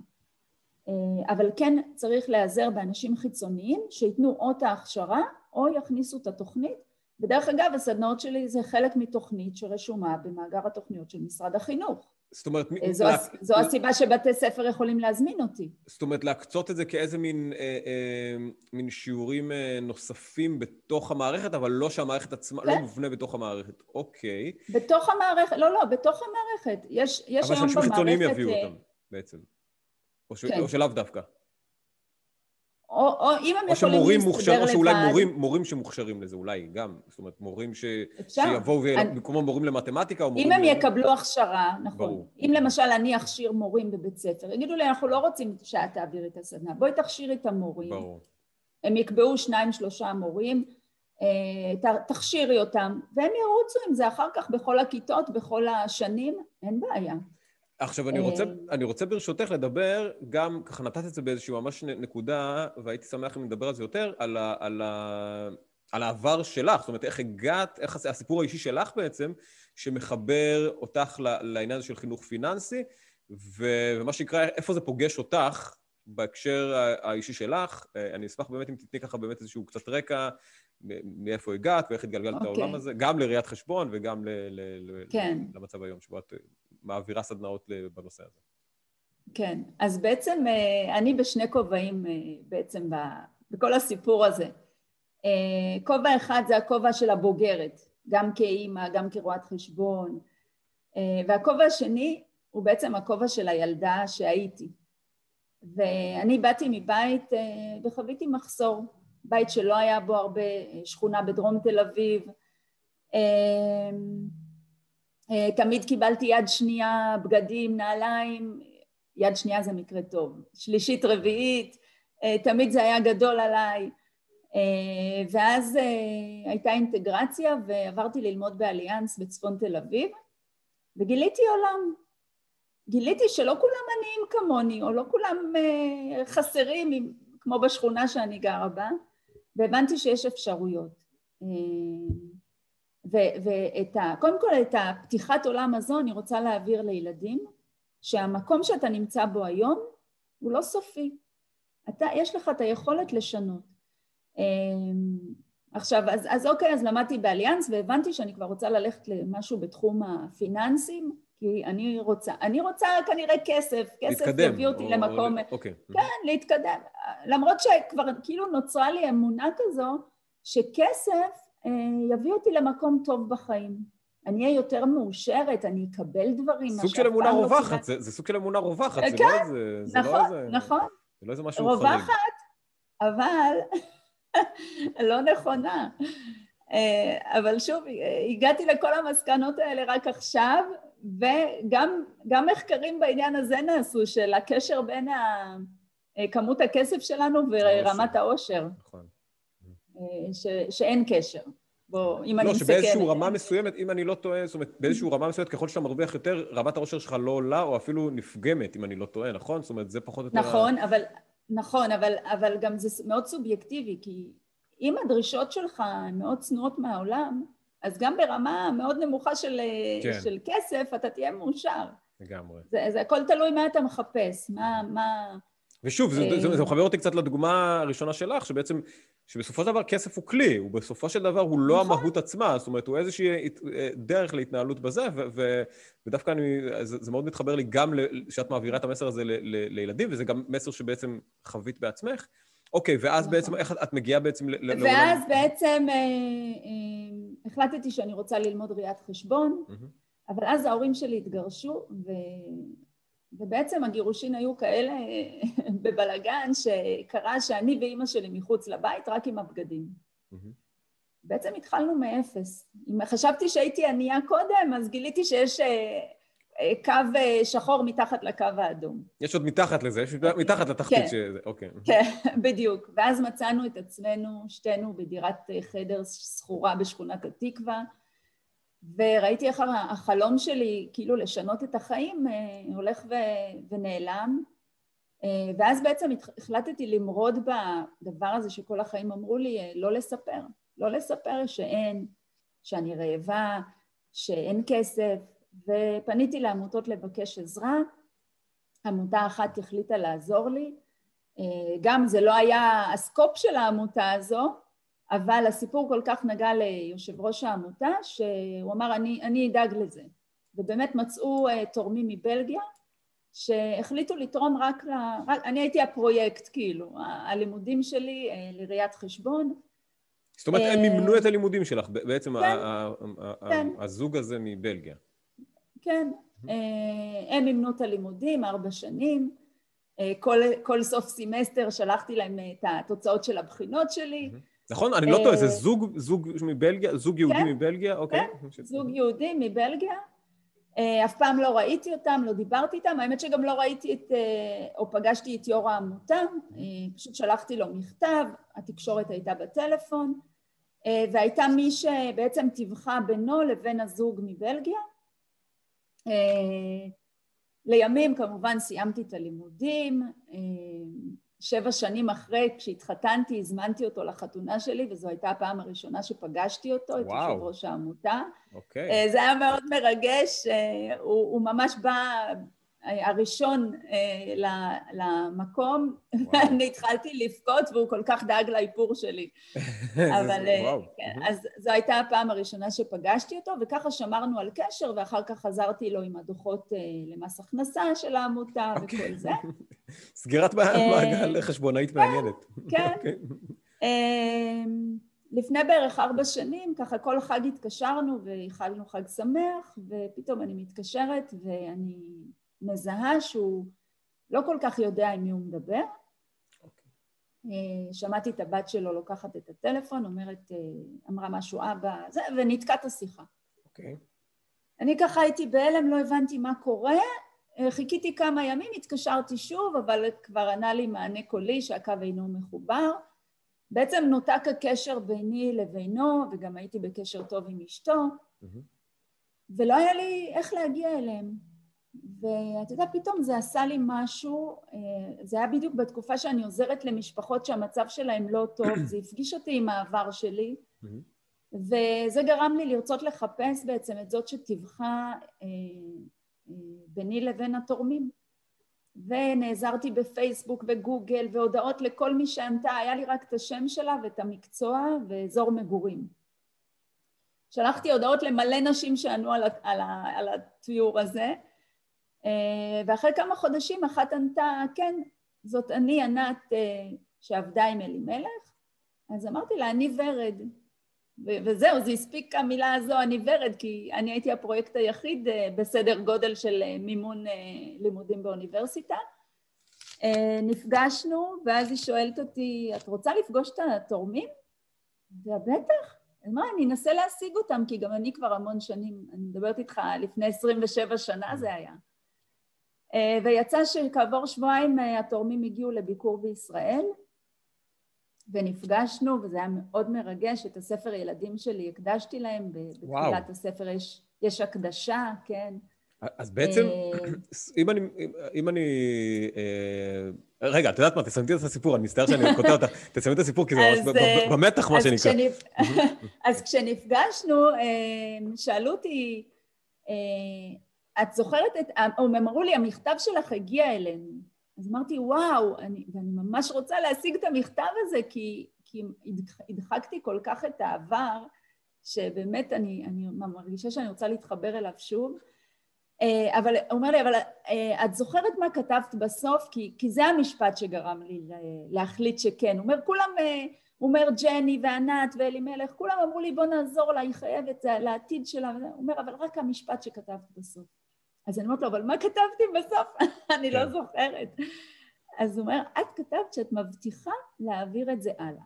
אבל כן צריך להיעזר באנשים חיצוניים שייתנו או את ההכשרה או יכניסו את התוכנית ודרך אגב, הסדנאות שלי זה חלק מתוכנית שרשומה במאגר התוכניות של משרד החינוך. זאת אומרת... אה, זו, לה... זו הסיבה שבתי ספר יכולים להזמין אותי. זאת אומרת, להקצות את זה כאיזה מין, אה, אה, מין שיעורים אה, נוספים בתוך המערכת, אבל לא שהמערכת עצמה, לא כן? לא מובנה בתוך המערכת. אוקיי. בתוך המערכת, לא, לא, בתוך המערכת. יש, יש היום במערכת... אבל שאנשים חיצוניים יביאו אותם, בעצם. או, ש... כן. או שלאו דווקא. או, או אם הם יכולים להסתדר מוכשר, לבד... או שאולי מורים, מורים שמוכשרים לזה, אולי גם. זאת אומרת, מורים ש... שיבואו במקום המורים למתמטיקה או מורים... אם הם ל... יקבלו הכשרה, נכון. ברור. אם למשל אני אכשיר מורים בבית ספר, יגידו לי, אנחנו לא רוצים שאת תעבירי את הסדנה, בואי תכשירי את המורים. ברור. הם יקבעו שניים, שלושה מורים, אה, תכשירי אותם, והם ירוצו עם זה אחר כך בכל הכיתות, בכל השנים, אין בעיה. עכשיו, אני רוצה, אה. אני רוצה ברשותך לדבר, גם ככה נתת את זה באיזושהי ממש נקודה, והייתי שמח אם נדבר על זה יותר, על, ה, על, ה, על העבר שלך, זאת אומרת, איך הגעת, איך הסיפור האישי שלך בעצם, שמחבר אותך לעניין הזה של חינוך פיננסי, ומה שנקרא, איפה זה פוגש אותך בהקשר האישי שלך. אה, אני אשמח באמת אם תתני ככה באמת איזשהו קצת רקע, מאיפה הגעת ואיך התגלגלת okay. לעולם אוקיי. הזה, גם לראיית חשבון וגם ל, ל, כן. למצב היום שבו את מעבירה סדנאות בנושא הזה. כן, אז בעצם אה, אני בשני כובעים אה, בעצם בכל הסיפור הזה. אה, כובע אחד זה הכובע של הבוגרת, גם כאימא, גם כרואת חשבון, והכובע השני הוא בעצם הכובע של הילדה שהייתי. ואני באתי מבית וחוויתי מחסור, בית שלא היה בו הרבה, שכונה בדרום תל אביב. תמיד קיבלתי יד שנייה, בגדים, נעליים, יד שנייה זה מקרה טוב, שלישית, רביעית, תמיד זה היה גדול עליי. ואז הייתה אינטגרציה ועברתי ללמוד באליאנס בצפון תל אביב, וגיליתי עולם. גיליתי שלא כולם עניים כמוני, או לא כולם חסרים, כמו בשכונה שאני גרה בה, והבנתי שיש אפשרויות. Uh, ואת ה... קודם כל, את הפתיחת עולם הזו אני רוצה להעביר לילדים, שהמקום שאתה נמצא בו היום הוא לא סופי. אתה, יש לך את היכולת לשנות. Uh, עכשיו, אז, אז אוקיי, אז למדתי באליאנס והבנתי שאני כבר רוצה ללכת למשהו בתחום הפיננסים, כי אני רוצה, אני רוצה כנראה כסף, כסף להתקדם, יביא אותי או, למקום, או, אוקיי. כן, להתקדם, למרות שכבר כאילו נוצרה לי אמונה כזו, שכסף יביא אותי למקום טוב בחיים. אני אהיה יותר מאושרת, אני אקבל דברים. סוג של אמונה לא רווחת, זה, זה סוג של אמונה רווחת, כן, זה לא איזה... זה נכון, לא איזה, נכון. זה לא איזה משהו רווחת, חריג. רווחת, אבל לא נכונה. אה, אבל שוב, הגעתי לכל המסקנות האלה רק עכשיו, וגם מחקרים בעניין הזה נעשו, של הקשר בין ה, כמות הכסף שלנו ורמת העושר. נכון. אה, ש, שאין קשר. בוא, אם לא, אני מסתכלת... לא, שבאיזושהי רמה מסוימת, אם אני לא טועה, זאת אומרת, באיזושהי רמה מסוימת, ככל שאתה מרוויח יותר, רמת העושר שלך לא עולה, או אפילו נפגמת, אם אני לא טועה, נכון? זאת אומרת, זה פחות או יותר... נכון, אבל, נכון, אבל, אבל גם זה מאוד סובייקטיבי, כי אם הדרישות שלך מאוד צנועות מהעולם, אז גם ברמה מאוד נמוכה של, כן. של כסף, אתה תהיה מאושר. לגמרי. זה, זה הכל תלוי מה אתה מחפש, מה... מה... ושוב, זה, זה, זה מחבר אותי קצת לדוגמה הראשונה שלך, שבעצם, שבסופו של דבר כסף הוא כלי, הוא בסופו של דבר הוא לא נכון. המהות עצמה, זאת אומרת, הוא איזושהי אה, דרך להתנהלות בזה, ו, ו, ודווקא אני, זה, זה מאוד מתחבר לי גם שאת מעבירה את המסר הזה ל, ל, לילדים, וזה גם מסר שבעצם חווית בעצמך. אוקיי, ואז נכון. בעצם, איך את מגיעה בעצם לעולם? ואז בעצם אה, אה, החלטתי שאני רוצה ללמוד ראיית חשבון, mm-hmm. אבל אז ההורים שלי התגרשו, ו... ובעצם הגירושין היו כאלה בבלגן, שקרה שאני ואימא שלי מחוץ לבית, רק עם הבגדים. בעצם התחלנו מאפס. אם חשבתי שהייתי ענייה קודם, אז גיליתי שיש אה, קו אה, שחור מתחת לקו האדום. יש עוד מתחת לזה, יש אוקיי. מתחת לתחתית כן. שזה, אוקיי. כן, בדיוק. ואז מצאנו את עצמנו, שתינו, בדירת אה, חדר שכורה בשכונת התקווה, וראיתי איך החלום שלי, כאילו לשנות את החיים, אה, הולך ו- ונעלם. ואז בעצם החלטתי למרוד בדבר הזה שכל החיים אמרו לי, לא לספר. לא לספר שאין, שאני רעבה, שאין כסף, ופניתי לעמותות לבקש עזרה, עמותה אחת החליטה לעזור לי, אה, גם זה לא היה הסקופ של העמותה הזו, אבל הסיפור כל כך נגע ליושב ראש העמותה, שהוא אמר אני, אני אדאג לזה. ובאמת מצאו uh, תורמים מבלגיה, שהחליטו לתרום רק ל... רק, אני הייתי הפרויקט, כאילו, הלימודים שלי uh, לראיית חשבון. זאת אומרת, הם מימנו את הלימודים שלך, בעצם כן, כן. הזוג הזה מבלגיה. כן, אה, הם מימנו את הלימודים ארבע שנים, אה, כל, כל סוף סמסטר שלחתי להם את התוצאות של הבחינות שלי. נכון? אני לא טועה, זה זוג, זוג מבלגיה, זוג יהודי כן, מבלגיה? אוקיי. כן, זוג יהודי מבלגיה. אה, אף פעם לא ראיתי אותם, לא דיברתי איתם, האמת שגם לא ראיתי את, או פגשתי את יו"ר העמותה, פשוט שלחתי לו מכתב, התקשורת הייתה בטלפון, והייתה מי שבעצם טיווחה בינו לבין הזוג מבלגיה, אה, לימים כמובן סיימתי את הלימודים, אה, שבע שנים אחרי, כשהתחתנתי, הזמנתי אותו לחתונה שלי, וזו הייתה הפעם הראשונה שפגשתי אותו, וואו. את יושב ראש העמותה. אוקיי. אה, זה היה מאוד מרגש, הוא, הוא ממש בא הראשון אה, למקום, ואני התחלתי לבכות והוא כל כך דאג לאיפור שלי. אבל אה, כן, אז זו הייתה הפעם הראשונה שפגשתי אותו, וככה שמרנו על קשר, ואחר כך חזרתי לו עם הדוחות אה, למס הכנסה של העמותה אוקיי. וכל זה. סגירת מעגל חשבונאית מעניינת. כן. אוקיי. לפני בערך ארבע שנים, ככה כל חג התקשרנו ואיחלנו חג שמח, ופתאום אני מתקשרת ואני מזהה שהוא לא כל כך יודע עם מי הוא מדבר. אה, שמעתי את הבת שלו לוקחת את הטלפון, אומרת, אה, אמרה משהו אבא, זה, ונתקעת השיחה. אוקיי. Okay. אני ככה הייתי בהלם, לא הבנתי מה קורה, אה, חיכיתי כמה ימים, התקשרתי שוב, אבל כבר ענה לי מענה קולי שהקו אינו מחובר. בעצם נותק הקשר ביני לבינו, וגם הייתי בקשר טוב עם אשתו, mm-hmm. ולא היה לי איך להגיע אליהם. ואתה יודע, פתאום זה עשה לי משהו, אה, זה היה בדיוק בתקופה שאני עוזרת למשפחות שהמצב שלהם לא טוב, זה הפגיש אותי עם העבר שלי, וזה גרם לי לרצות לחפש בעצם את זאת שטיווחה אה, אה, ביני לבין התורמים. ונעזרתי בפייסבוק וגוגל והודעות לכל מי שענתה, היה לי רק את השם שלה ואת המקצוע ואזור מגורים. שלחתי הודעות למלא נשים שענו על, על, על התיאור הזה, ואחרי כמה חודשים אחת ענתה, כן, זאת אני, ענת, אה, שעבדה עם אלימלך, אז אמרתי לה, אני ורד. וזהו, זה הספיק המילה הזו, אני ורד, כי אני הייתי הפרויקט היחיד אה, בסדר גודל של מימון לימודים באוניברסיטה. נפגשנו, ואז היא שואלת אותי, את רוצה לפגוש את התורמים? היא אמרה, אני אנסה להשיג אותם, כי גם אני כבר המון שנים, אני מדברת איתך, לפני 27 שנה זה היה. אה, ויצא שכעבור שבועיים אה, התורמים הגיעו לביקור בישראל ונפגשנו וזה היה מאוד מרגש, את הספר ילדים שלי הקדשתי להם, בתחילת הספר יש, יש הקדשה, כן. אז בעצם, אה, אם אני... אם אני רגע, את יודעת מה, תסיימתי את הסיפור, אני מצטער שאני קוטע אותה, תסיימי את הסיפור, כי זה ממש במתח, מה שנקרא. אז כשנפגשנו, שאלו אותי, את זוכרת את, הם אמרו לי, המכתב שלך הגיע אלינו. אז אמרתי, וואו, אני, ואני ממש רוצה להשיג את המכתב הזה, כי, כי הדחקתי כל כך את העבר, שבאמת אני, אני מרגישה שאני רוצה להתחבר אליו שוב. אה, אבל הוא אומר לי, אבל אה, את זוכרת מה כתבת בסוף? כי, כי זה המשפט שגרם לי להחליט שכן. הוא אומר, כולם, אה, הוא אומר, ג'ני וענת ואלימלך, כולם אמרו לי, בוא נעזור לה, היא חייבת, לעתיד שלה. הוא אומר, אבל רק המשפט שכתבת בסוף. אז אני אומרת לו, אבל מה כתבתי בסוף? אני לא כן. זוכרת. אז הוא אומר, את כתבת שאת מבטיחה להעביר את זה הלאה.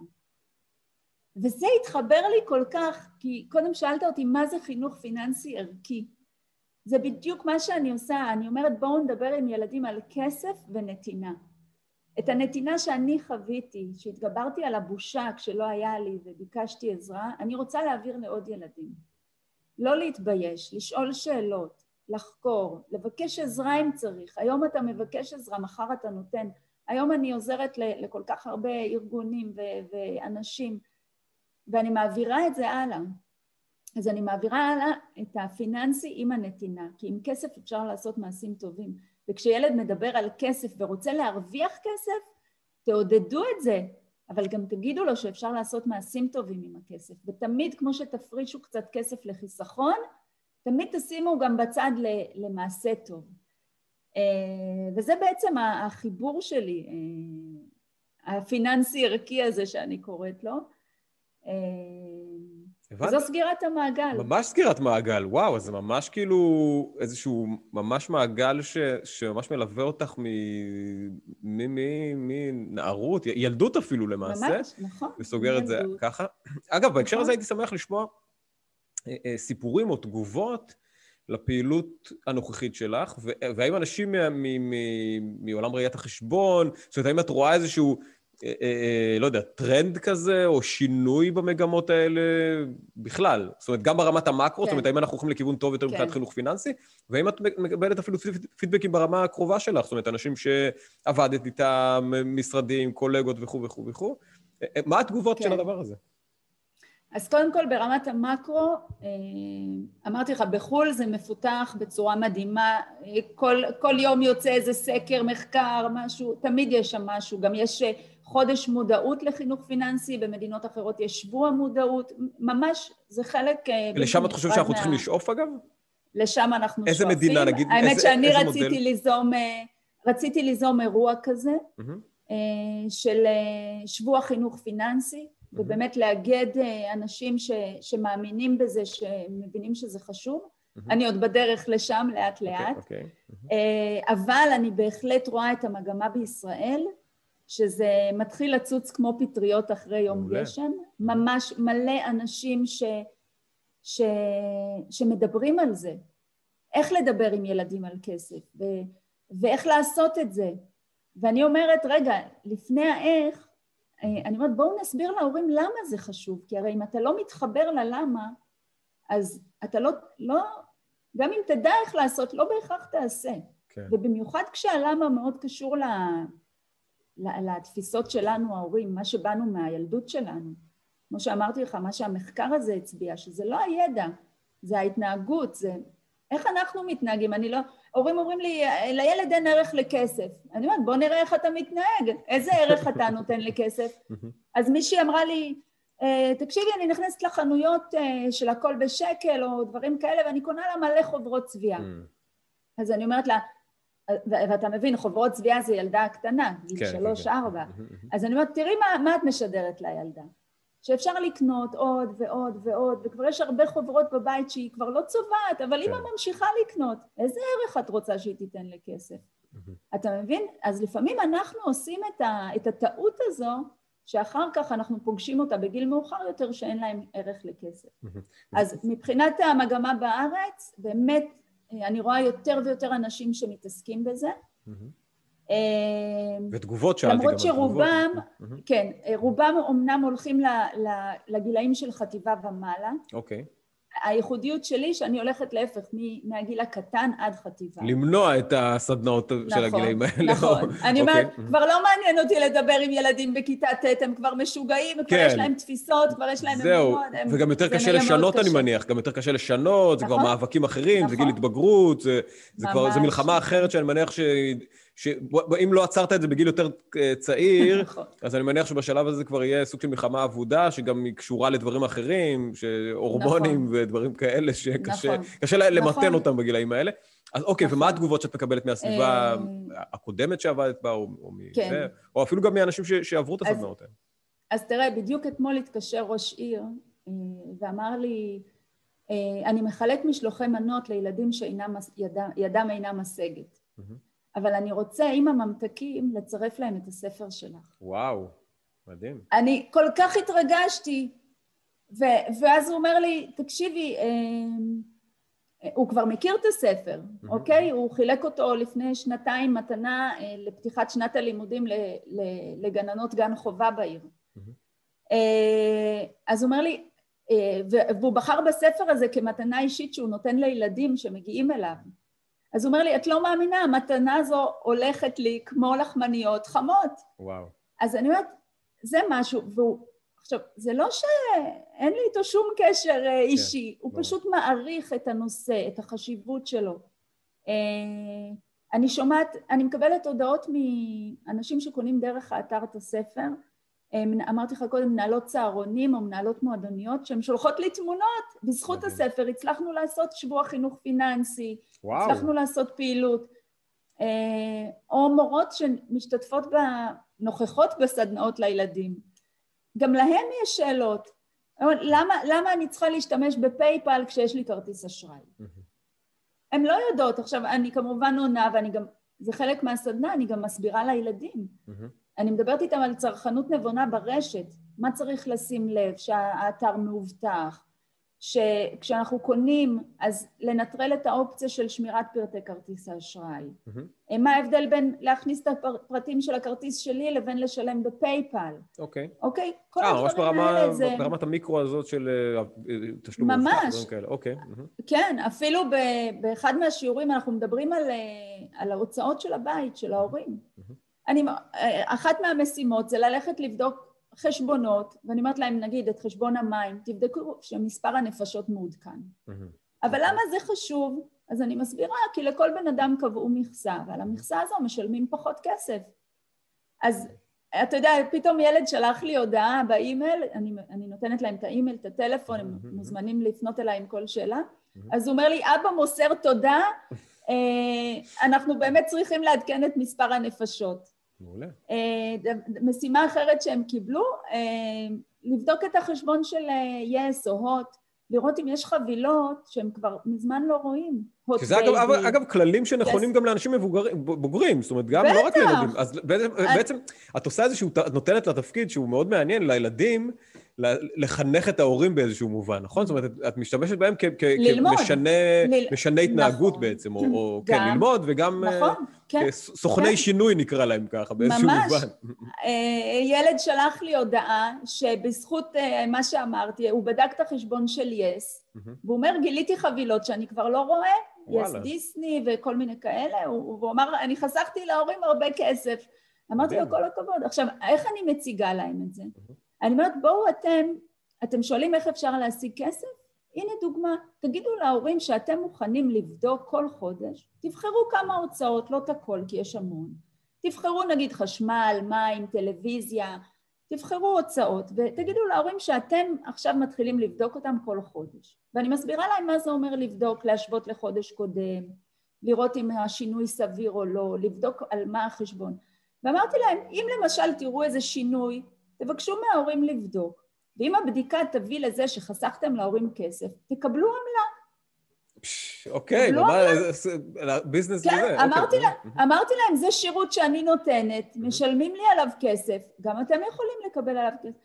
וזה התחבר לי כל כך, כי קודם שאלת אותי מה זה חינוך פיננסי ערכי. זה בדיוק מה שאני עושה, אני אומרת בואו נדבר עם ילדים על כסף ונתינה. את הנתינה שאני חוויתי, שהתגברתי על הבושה כשלא היה לי וביקשתי עזרה, אני רוצה להעביר לעוד ילדים. לא להתבייש, לשאול שאלות, לחקור, לבקש עזרה אם צריך. היום אתה מבקש עזרה, מחר אתה נותן. היום אני עוזרת לכל כך הרבה ארגונים ואנשים, ואני מעבירה את זה הלאה. אז אני מעבירה הלאה את הפיננסי עם הנתינה, כי עם כסף אפשר לעשות מעשים טובים. וכשילד מדבר על כסף ורוצה להרוויח כסף, תעודדו את זה, אבל גם תגידו לו שאפשר לעשות מעשים טובים עם הכסף. ותמיד כמו שתפרישו קצת כסף לחיסכון, תמיד תשימו גם בצד למעשה טוב. אה, וזה בעצם החיבור שלי, אה, הפיננסי ערכי הזה שאני קוראת לו. אה, הבנתי. זו סגירת המעגל. ממש סגירת מעגל, וואו, זה ממש כאילו איזשהו, ממש מעגל ש, שממש מלווה אותך מנערות, ילדות אפילו למעשה. ממש, נכון. וסוגר את זה ככה. אגב, בהקשר נכון. הזה הייתי שמח לשמוע סיפורים או תגובות לפעילות הנוכחית שלך, והאם אנשים מעולם ראיית החשבון, זאת אומרת, האם את רואה איזשהו, אה, לא יודע, טרנד כזה, או שינוי במגמות האלה בכלל? זאת אומרת, גם ברמת המקרו, כן. זאת אומרת, האם אנחנו הולכים לכיוון טוב יותר כן. מבחינת חינוך פיננסי? והאם את מקבלת אפילו פידבקים ברמה הקרובה שלך? זאת אומרת, אנשים שעבדת איתם, משרדים, קולגות וכו' וכו' וכו'. מה התגובות כן. של הדבר הזה? אז קודם כל ברמת המקרו, אה, אמרתי לך, בחו"ל זה מפותח בצורה מדהימה, כל, כל יום יוצא איזה סקר, מחקר, משהו, תמיד יש שם משהו, גם יש אה, חודש מודעות לחינוך פיננסי, במדינות אחרות יש שבוע מודעות, ממש זה חלק... אה, לשם את חושבת שאנחנו מה... צריכים לשאוף אגב? לשם אנחנו איזה שואפים. איזה מדינה, נגיד, האמת איזה, שאני איזה רציתי מודל? ליזום, רציתי ליזום אירוע כזה, mm-hmm. של שבוע חינוך פיננסי, ובאמת לאגד אה, אנשים ש, שמאמינים בזה, שמבינים שזה חשוב. אני עוד בדרך לשם לאט-לאט. אוקיי, אבל אני בהחלט רואה את המגמה בישראל, שזה מתחיל לצוץ כמו פטריות אחרי יום מעולה. גשם. ממש מלא אנשים ש... ש... שמדברים על זה. איך לדבר עם ילדים על כסף, ו... ואיך לעשות את זה. ואני אומרת, רגע, לפני האיך, אה, אני אומרת, בואו נסביר להורים למה זה חשוב, כי הרי אם אתה לא מתחבר ללמה, אז אתה לא, לא, גם אם תדע איך לעשות, לא בהכרח תעשה. כן. ובמיוחד כשהלמה מאוד קשור ל, ל, לתפיסות שלנו, ההורים, מה שבאנו מהילדות שלנו. כמו שאמרתי לך, מה שהמחקר הזה הצביע, שזה לא הידע, זה ההתנהגות, זה איך אנחנו מתנהגים. אני לא... הורים אומרים לי, לילד אין ערך לכסף. אני אומרת, בוא נראה איך אתה מתנהג, איזה ערך אתה נותן לכסף. אז מישהי אמרה לי, "אה, תקשיבי, אני נכנסת לחנויות אה, של הכל בשקל או דברים כאלה, ואני קונה לה מלא חוברות צביעה. אז אני אומרת לה, ואתה מבין, חוברות צביעה זה ילדה קטנה, גיל כן, כן. ארבע. אז אני אומרת, תראי מה, מה את משדרת לילדה. שאפשר לקנות עוד ועוד ועוד, וכבר יש הרבה חוברות בבית שהיא כבר לא צובעת, אבל כן. אמא ממשיכה לקנות. איזה ערך את רוצה שהיא תיתן לכסף? אתה מבין? אז לפעמים אנחנו עושים את, ה, את הטעות הזו, שאחר כך אנחנו פוגשים אותה בגיל מאוחר יותר, שאין להם ערך לכסף. אז מבחינת המגמה בארץ, באמת, אני רואה יותר ויותר אנשים שמתעסקים בזה. ותגובות שאלתי גם על למרות שרובם, תגובות. כן, אה, רובם אומנם הולכים לגילאים של חטיבה ומעלה. אוקיי. הייחודיות שלי שאני הולכת להפך, מהגיל הקטן עד חטיבה. למנוע את הסדנאות של נכון, הגילאים האלה. נכון. אני אוקיי. אומרת, כבר לא מעניין אותי לדבר עם ילדים בכיתה ט', הם כבר משוגעים, כבר כן. יש להם תפיסות, כבר יש להם זהו. הם- וגם יותר קשה לשנות, אני קשה. מניח. גם יותר קשה לשנות, זה כבר נכון. מאבקים אחרים, זה גיל נכון. התבגרות, זה זה כבר, זה. מלחמה אחרת שאני מניח ש... שאם לא עצרת את זה בגיל יותר אה, צעיר, נכון. אז אני מניח שבשלב הזה כבר יהיה סוג של מלחמה אבודה, שגם היא קשורה לדברים אחרים, שהורמונים נכון. ודברים כאלה, שקשה נכון. למתן נכון. אותם בגילאים האלה. אז אוקיי, נכון. ומה התגובות שאת מקבלת מהסביבה אה, הקודמת שעבדת בה, או או מזה, כן. או אפילו גם מאנשים ש- שעברו את הסדנאות האלה? אז תראה, בדיוק אתמול התקשר ראש עיר אה, ואמר לי, אה, אני מחלק משלוחי מנות לילדים שידם ידם אינה משגת, מהמם. אבל אני רוצה עם הממתקים לצרף להם את הספר שלך. וואו, מדהים. אני כל כך התרגשתי, ו- ואז הוא אומר לי, תקשיבי, אה, הוא כבר מכיר את הספר, אוקיי? הוא חילק אותו לפני שנתיים מתנה אה, לפתיחת שנת הלימודים ל- ל- לגננות גן חובה בעיר. אה, אז הוא אומר לי, אה, והוא בחר בספר הזה כמתנה אישית שהוא נותן לילדים שמגיעים אליו. אז הוא אומר לי, את לא מאמינה, המתנה הזו הולכת לי כמו לחמניות חמות. וואו. אז אני אומרת, זה משהו, והוא... עכשיו, זה לא שאין לי איתו שום קשר אה, אישי, הוא ברור. פשוט מעריך את הנושא, את החשיבות שלו. אה, אני שומעת, אני מקבלת הודעות מאנשים שקונים דרך האתר את הספר, אמרתי לך קודם, מנהלות צהרונים או מנהלות מועדוניות, שהן שולחות לי תמונות, בזכות. הספר הצלחנו לעשות שבוע חינוך פיננסי, וואו. הצלחנו לעשות פעילות. אה, או מורות שמשתתפות, ב... נוכחות בסדנאות לילדים. גם להם יש שאלות. למה, למה אני צריכה להשתמש בפייפל כשיש לי כרטיס אשראי? הן לא יודעות. עכשיו, אני כמובן עונה, ואני גם, זה חלק מהסדנה, אני גם מסבירה לילדים. אני מדברת איתם על צרכנות נבונה ברשת, מה צריך לשים לב, שהאתר מאובטח, שכשאנחנו קונים, אז לנטרל את האופציה של שמירת פרטי כרטיס האשראי. מהמם. מה ההבדל בין להכניס את הפרטים של הכרטיס שלי לבין לשלם בפייפל, אוקיי. אוקיי? כל אה, ממש הדברים ברמה, האלה זה... ברמת המיקרו הזאת של אה, אה, תשלום ממש. אוקיי. מהמם. כן, אפילו ב- באחד מהשיעורים אנחנו מדברים על, אה, על ההוצאות של הבית, של ההורים. אני, אה, אחת מהמשימות זה ללכת לבדוק חשבונות, ואני אומרת להם, נגיד, את חשבון המים, תבדקו שמספר הנפשות מעודכן. אבל למה זה חשוב? אז אני מסבירה, כי לכל בן אדם קבעו מכסה, ועל המכסה הזו משלמים פחות כסף. אז אתה יודע, פתאום ילד שלח לי הודעה באימייל, אני, אני נותנת להם את האימייל, את הטלפון, הם. מוזמנים לפנות אליי עם כל שאלה. אז הוא אומר לי, אבא מוסר תודה, אנחנו באמת צריכים לעדכן את מספר הנפשות. מעולה. אה, משימה אחרת שהם קיבלו, אה, לבדוק את החשבון של אה, יס או הוט, לראות אם יש חבילות שהם כבר מזמן לא רואים. שזה אגב, אגב, אגב כללים שנכונים yes. גם לאנשים מבוגרים, בוגרים, זאת אומרת, גם בטח. לא רק לילדים. אז בעצם, את... בעצם את עושה איזשהו, את נותנת לתפקיד שהוא מאוד מעניין לילדים, לחנך את ההורים באיזשהו מובן, נכון? זאת אומרת, את משתמשת בהם כמשנה התנהגות נכון. בעצם, או, או כן, ללמוד, וגם נכון, uh, כן, סוכני כן. שינוי נקרא להם ככה, באיזשהו ממש. מובן. ממש. אה, ילד שלח לי הודעה שבזכות uh, מה שאמרתי, הוא בדק את החשבון של יס, mm-hmm. והוא אומר, גיליתי חבילות שאני כבר לא רואה, יס דיסני וכל מיני כאלה, הוא אמר, אני חסכתי להורים הרבה כסף. אמרתי לו, כל הכבוד. עכשיו, איך אני מציגה להם את זה? Mm-hmm. אני אומרת, בואו אתם, אתם שואלים איך אפשר להשיג כסף? הנה דוגמה, תגידו להורים שאתם מוכנים לבדוק כל חודש, תבחרו כמה הוצאות, לא את הכל כי יש המון, תבחרו נגיד חשמל, מים, טלוויזיה, תבחרו הוצאות ותגידו להורים שאתם עכשיו מתחילים לבדוק אותם כל חודש. ואני מסבירה להם מה זה אומר לבדוק, להשוות לחודש קודם, לראות אם השינוי סביר או לא, לבדוק על מה החשבון. ואמרתי להם, אם למשל תראו איזה שינוי תבקשו מההורים לבדוק, ואם הבדיקה תביא לזה שחסכתם להורים כסף, תקבלו עמלה. אוקיי, ביזנס כן, לזה. אמרתי, לה, אמרתי להם, זה שירות שאני נותנת, משלמים לי עליו כסף, גם אתם יכולים לקבל עליו כסף.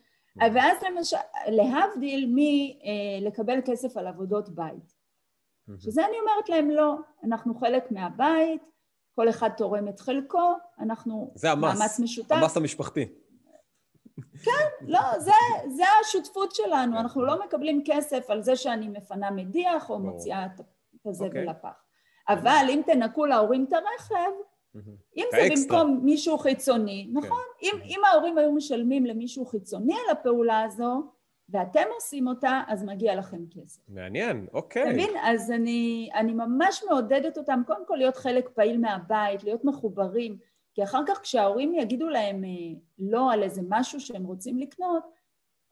ואז למשל, להבדיל מלקבל אה, כסף על עבודות בית. שזה אני אומרת להם, לא, אנחנו חלק מהבית, כל אחד תורם את חלקו, אנחנו מאמץ משותף. זה המס, המס המשפחתי. כן, לא, זה, זה השותפות שלנו. אנחנו לא מקבלים כסף על זה שאני מפנה מדיח או מוציאה את הזבל אוקיי. לפח. אבל אם תנקו להורים את הרכב, אם זה במקום מישהו חיצוני, כן. נכון, אם ההורים היו משלמים למישהו חיצוני על הפעולה הזו, ואתם עושים אותה, אז מגיע לכם כסף. מעניין, אוקיי. אתה מבין? אז אני, אני ממש מעודדת אותם, קודם כל להיות חלק פעיל מהבית, להיות מחוברים. כי אחר כך כשההורים יגידו להם אה, לא על איזה משהו שהם רוצים לקנות,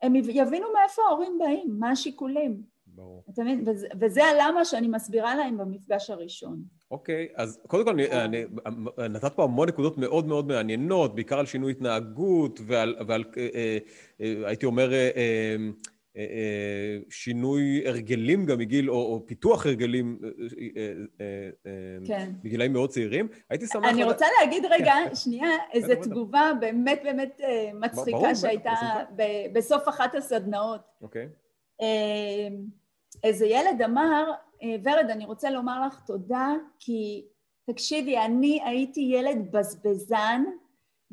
הם יבינו מאיפה ההורים באים, מה השיקולים. ברור. אתה מבין? וזה, וזה הלמה שאני מסבירה להם במפגש הראשון. אוקיי, אז קודם כל, אני, אני, נתת פה המון נקודות מאוד מאוד מעניינות, בעיקר על שינוי התנהגות ועל, ועל אה, אה, הייתי אומר, אה, אה, שינוי הרגלים גם מגיל, או, או פיתוח הרגלים אה, כן. בגילאים מאוד צעירים. הייתי שמח... אני רוצה להגיד רגע, כן. שנייה, איזו תגובה באמת באמת מצחיקה ברור, שהייתה ב- בסוף אחת הסדנאות. אוקיי. איזה ילד אמר, ורד, אני רוצה לומר לך תודה, כי תקשיבי, אני הייתי ילד בזבזן,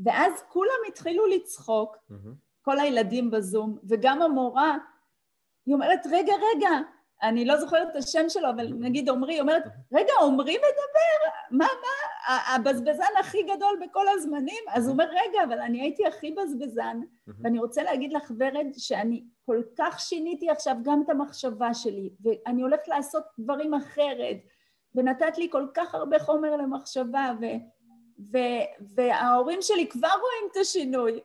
ואז כולם התחילו לצחוק. כל הילדים בזום, וגם המורה, היא אומרת, רגע, רגע, אני לא זוכרת את השם שלו, אבל נגיד עמרי, היא אומרת, רגע, עמרי מדבר? מה, מה, הבזבזן הכי גדול בכל הזמנים? אז הוא אומר, רגע, אבל אני הייתי הכי בזבזן, ואני רוצה להגיד לך, ורד, שאני כל כך שיניתי עכשיו גם את המחשבה שלי, ואני הולכת לעשות דברים אחרת, ונתת לי כל כך הרבה חומר למחשבה, ו... ו- וההורים שלי כבר רואים את השינוי.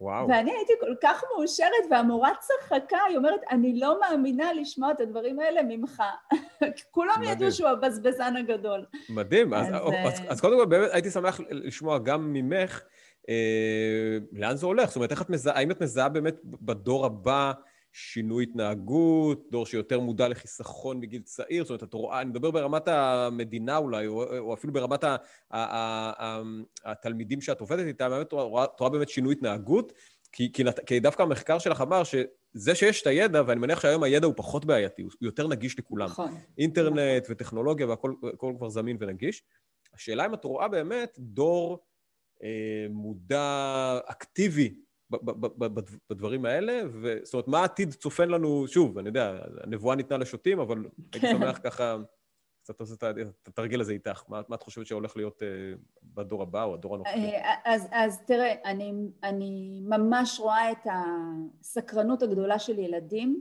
וואו. ואני הייתי כל כך מאושרת, והמורה צחקה, היא אומרת, אני לא מאמינה לשמוע את הדברים האלה ממך. כולם ידעו שהוא הבזבזן הגדול. מדהים. אז, אז, אז, אז קודם כל, באמת הייתי שמח לשמוע גם ממך, אה, לאן זה הולך? זאת אומרת, את מזהה, האם את מזהה באמת בדור הבא שינוי התנהגות, דור שיותר מודע לחיסכון מגיל צעיר, זאת אומרת, את רואה, אני מדבר ברמת המדינה אולי, או, או אפילו ברמת ה, ה, ה, ה, התלמידים שאת עובדת איתם, באמת, את רואה, רואה באמת שינוי התנהגות, כי, כי, כי דווקא המחקר שלך אמר שזה שיש את הידע, ואני מניח שהיום הידע הוא פחות בעייתי, הוא יותר נגיש לכולם. נכון. אינטרנט נכון. וטכנולוגיה והכל כבר זמין ונגיש. השאלה אם את רואה באמת דור אה, מודע, אקטיבי, בדברים האלה, זאת אומרת, מה העתיד צופן לנו, שוב, אני יודע, הנבואה ניתנה לשוטים, אבל הייתי כן. שמח ככה קצת לעשות את התרגיל הזה איתך. מה, מה את חושבת שהולך להיות uh, בדור הבא או הדור הנוכחי? אה, אז, אז תראה, אני, אני ממש רואה את הסקרנות הגדולה של ילדים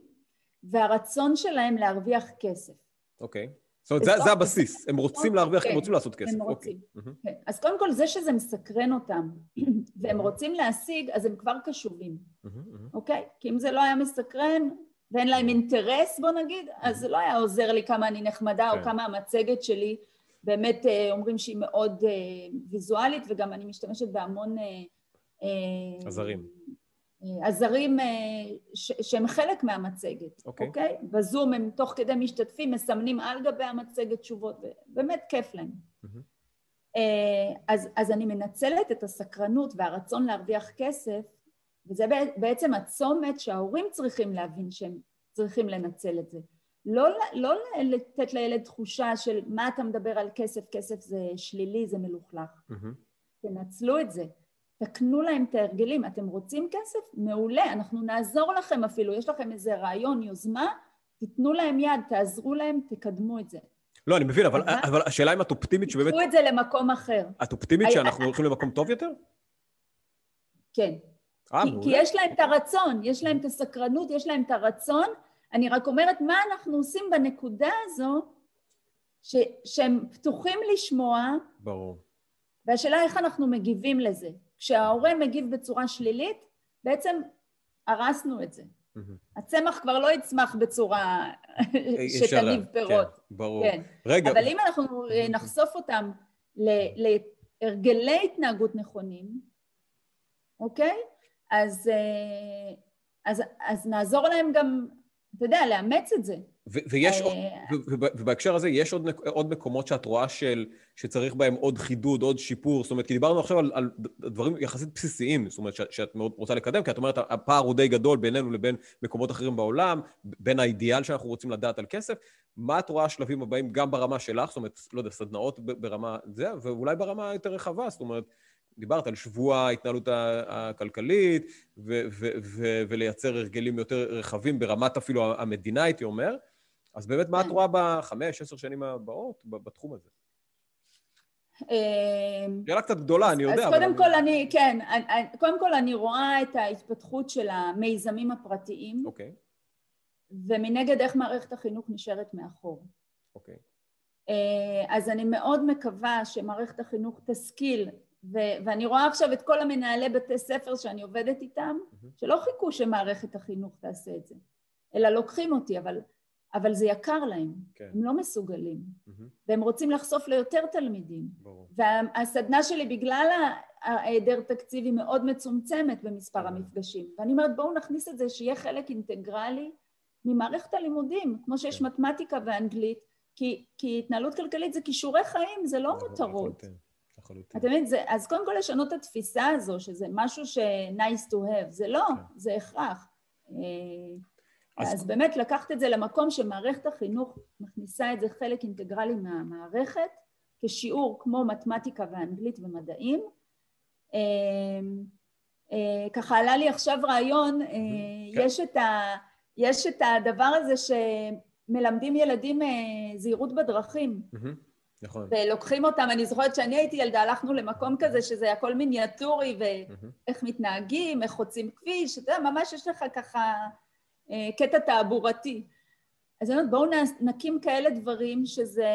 והרצון שלהם להרוויח כסף. אוקיי. Okay. זאת אומרת, זה, זה הבסיס, הם רוצים להרוויח, כן, הם רוצים לעשות כסף. הם רוצים. Okay. אוקיי. כן. אז קודם כל, זה שזה מסקרן אותם, והם רוצים להשיג, אז הם כבר קשובים, אוקיי? Okay? כי אם זה לא היה מסקרן, ואין להם אינטרס, בוא נגיד, אז זה לא היה עוזר לי כמה אני נחמדה, או כן. כמה המצגת שלי, באמת אה, אומרים שהיא מאוד אה, ויזואלית, וגם אני משתמשת בהמון... אה, עזרים. הזרים שהם חלק מהמצגת, אוקיי? Okay. אוקיי? Okay? בזום הם תוך כדי משתתפים, מסמנים על גבי המצגת תשובות, ובאמת כיף להם. Mm-hmm. אז, אז אני מנצלת את הסקרנות והרצון להרוויח כסף, וזה בעצם הצומת שההורים צריכים להבין שהם צריכים לנצל את זה. לא, לא לתת לילד תחושה של מה אתה מדבר על כסף, כסף זה שלילי, זה מלוכלך. Mm-hmm. תנצלו את זה. תקנו להם את ההרגלים. אתם רוצים כסף? מעולה, אנחנו נעזור לכם אפילו. יש לכם איזה רעיון, יוזמה, תיתנו להם יד, תעזרו להם, תקדמו את זה. לא, אני מבין, אבל, אבל השאלה אם את אופטימית שבאמת... קחו את זה למקום אחר. את אופטימית שאנחנו הולכים למקום טוב יותר? כן. אה, מעולה. כי יש להם את הרצון, יש להם את הסקרנות, יש להם את הרצון. אני רק אומרת מה אנחנו עושים בנקודה הזו, ש, שהם פתוחים לשמוע. ברור. והשאלה איך אנחנו מגיבים לזה. כשההורה מגיב בצורה שלילית, בעצם הרסנו את זה. הצמח כבר לא יצמח בצורה שתניב פירות. כן, ברור. כן. רגע. אבל אם אנחנו נחשוף אותם להרגלי התנהגות נכונים, אוקיי? אז, אה, אז, אז נעזור להם גם, אתה יודע, לאמץ את זה. ויש, אה, ובהקשר הזה, יש עוד, עוד מקומות שאת רואה של, שצריך בהם עוד חידוד, עוד שיפור? זאת אומרת, כי דיברנו עכשיו על, על דברים יחסית בסיסיים, זאת אומרת, שאת מאוד רוצה לקדם, כי את אומרת, הפער הוא די גדול בינינו לבין מקומות אחרים בעולם, בין האידיאל שאנחנו רוצים לדעת על כסף. מה את רואה השלבים הבאים גם ברמה שלך, זאת אומרת, לא יודע, סדנאות ברמה זה, ואולי ברמה יותר רחבה, זאת אומרת, דיברת על שבוע ההתנהלות הכלכלית, ו- ו- ו- ולייצר הרגלים יותר רחבים ברמת אפילו המדינה, הייתי אומר. אז באמת, מה את כן. רואה בחמש, עשר שנים הבאות בתחום הזה? אמ, שאלה קצת גדולה, אני יודע. אז קודם כל אני, כן, קודם כל אני רואה את ההתפתחות של המיזמים הפרטיים. אוקיי. ומנגד איך מערכת החינוך נשארת מאחור. אוקיי. אה, אז אני מאוד מקווה שמערכת החינוך תשכיל, ו- ואני רואה עכשיו את כל המנהלי בתי ספר שאני עובדת איתם, mm-hmm. שלא חיכו שמערכת החינוך תעשה את זה, אלא לוקחים אותי, אבל אבל זה יקר להם, כן. הם לא מסוגלים, mm-hmm. והם רוצים לחשוף ליותר תלמידים. ברור. והסדנה שלי, בגלל ההיעדר תקציב, היא מאוד מצומצמת במספר mm-hmm. המפגשים. ואני אומרת, בואו נכניס את זה, שיהיה חלק אינטגרלי ממערכת הלימודים, כמו שיש כן. מתמטיקה ואנגלית, כי, כי התנהלות כלכלית זה כישורי חיים, זה לא מותרות. אתה מבין? אז קודם כל לשנות את התפיסה הזו, שזה משהו ש-nice to have, זה לא, כן. זה הכרח. אה, אז, אז באמת לקחת את זה למקום שמערכת החינוך מכניסה את זה חלק אינטגרלי מהמערכת, כשיעור כמו מתמטיקה ואנגלית ומדעים. אה, אה, ככה עלה לי עכשיו רעיון, כן. יש, את ה, יש את הדבר הזה שמלמדים ילדים זהירות בדרכים. נכון. ולוקחים אותם, אני זוכרת שאני הייתי ילדה, הלכנו למקום כזה שזה הכל מיניאטורי ואיך מתנהגים, איך חוצים כביש, אתה יודע, ממש יש לך ככה אה, קטע תעבורתי. אז אני אומרת, בואו נקים כאלה דברים שזה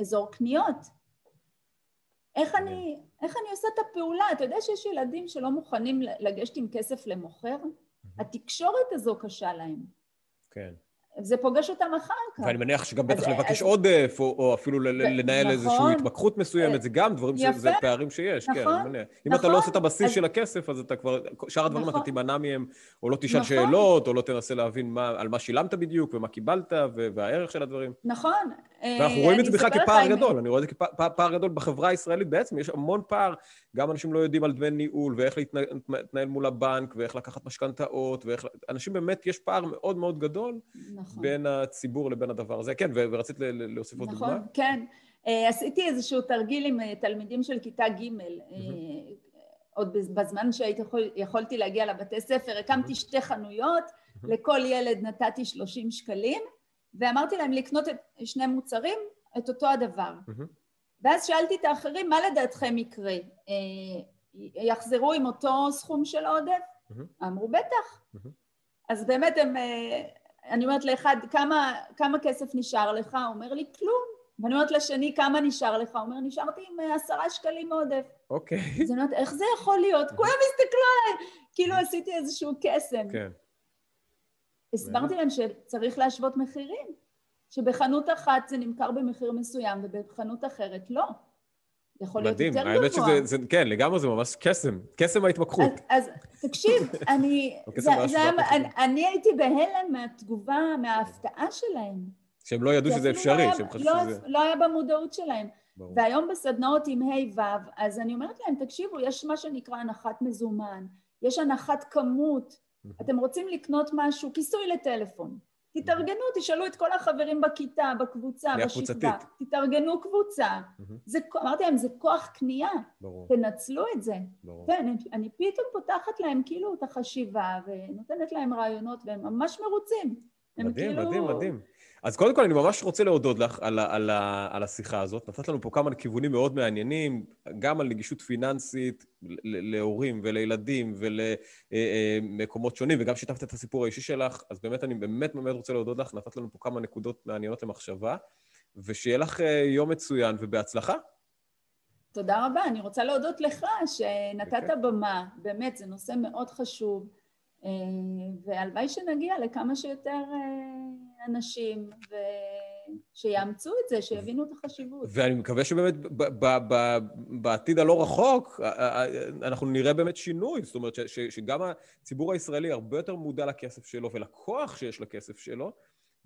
אזור קניות. איך אני, איך אני עושה את הפעולה? אתה יודע שיש ילדים שלא מוכנים לגשת עם כסף למוכר? התקשורת הזו קשה להם. כן. זה פוגש אותם אחר כך. ואני מניח שגם בטח לבקש עודף, או אפילו לנהל איזושהי נכון. התמקחות מסוימת, זה גם דברים שזה פערים שיש, כן, אני מניח. אם אתה לא עושה את הבסיס של הכסף, אז אתה כבר, שאר הדברים אתה נכון. תימנע מהם, או לא תשאל נכון. שאלות, או לא תנסה להבין על מה שילמת בדיוק, ומה קיבלת, והערך של הדברים. נכון. ואנחנו רואים את זה בכלל כפער גדול, אני רואה את זה כפער גדול בחברה הישראלית בעצם, יש המון פער, גם אנשים לא יודעים על דמי ניהול, ואיך להתנהל מול הבנק, ואיך לקחת משכנתאות, ואיך... אנשים באמת, יש פער מאוד מאוד גדול נכון. בין הציבור לבין הדבר הזה. כן, ורצית להוסיף עוד נכון, דוגמה? נכון, כן. אה, עשיתי איזשהו תרגיל עם אה, תלמידים של כיתה ג', mm-hmm. עוד בזמן שיכולתי להגיע לבתי ספר, הקמתי. שתי חנויות. לכל ילד נתתי 30 שקלים, ואמרתי להם לקנות את שני מוצרים, את אותו הדבר. Mm-hmm. ואז שאלתי את האחרים, מה לדעתכם יקרה? אה, יחזרו עם אותו סכום של עודף? Mm-hmm. אמרו, בטח. Mm-hmm. אז באמת הם, אה, אני אומרת לאחד, כמה, כמה כסף נשאר לך? הוא אומר לי, כלום. ואני אומרת לשני, כמה נשאר לך? הוא אומר, נשארתי עם אה, עשרה שקלים עודף. אוקיי. Okay. אז אני אומרת, איך זה יכול להיות? כולם הסתכלו עליי, כאילו עשיתי איזשהו קסם. כן. הסברתי להם שצריך להשוות מחירים, שבחנות אחת זה נמכר במחיר מסוים ובחנות אחרת לא. יכול להיות יותר גבוה. מדהים, האמת שזה, זה, כן, לגמרי זה ממש קסם, קסם ההתמקחות. אז, אז תקשיב, אני, זה, זה, אני, אני הייתי בהלם מהתגובה, מההפתעה שלהם. שהם לא ידעו שזה אפשרי, לא שהם חשבו לא, שזה... לא היה במודעות שלהם. ברור. והיום בסדנאות עם ה' ו', אז אני אומרת להם, תקשיבו, יש מה שנקרא הנחת מזומן, יש הנחת כמות, אתם רוצים לקנות משהו, כיסוי לטלפון. תתארגנו, תשאלו את כל החברים בכיתה, בקבוצה, בשכבה. תתארגנו קבוצה. זה, אמרתי להם, זה כוח קנייה. ברור. תנצלו את זה. ברור. כן, אני, אני פתאום פותחת להם כאילו את החשיבה ונותנת להם רעיונות והם ממש מרוצים. מדהים, כאילו... מדהים, מדהים. אז קודם כל, אני ממש רוצה להודות לך על, על, על השיחה הזאת. נתת לנו פה כמה כיוונים מאוד מעניינים, גם על נגישות פיננסית להורים ולילדים ולמקומות אה, אה, שונים, וגם שיתפת את הסיפור האישי שלך, אז באמת, אני באמת באמת רוצה להודות לך. נתת לנו פה כמה נקודות מעניינות למחשבה, ושיהיה לך אה, יום מצוין ובהצלחה. תודה רבה. אני רוצה להודות לך שנתת במה. באמת, זה נושא מאוד חשוב. והלוואי שנגיע לכמה שיותר אנשים, ושיאמצו את זה, שיבינו את החשיבות. ואני מקווה שבאמת בעתיד הלא רחוק, אנחנו נראה באמת שינוי. זאת אומרת, שגם הציבור הישראלי הרבה יותר מודע לכסף שלו ולכוח שיש לכסף שלו.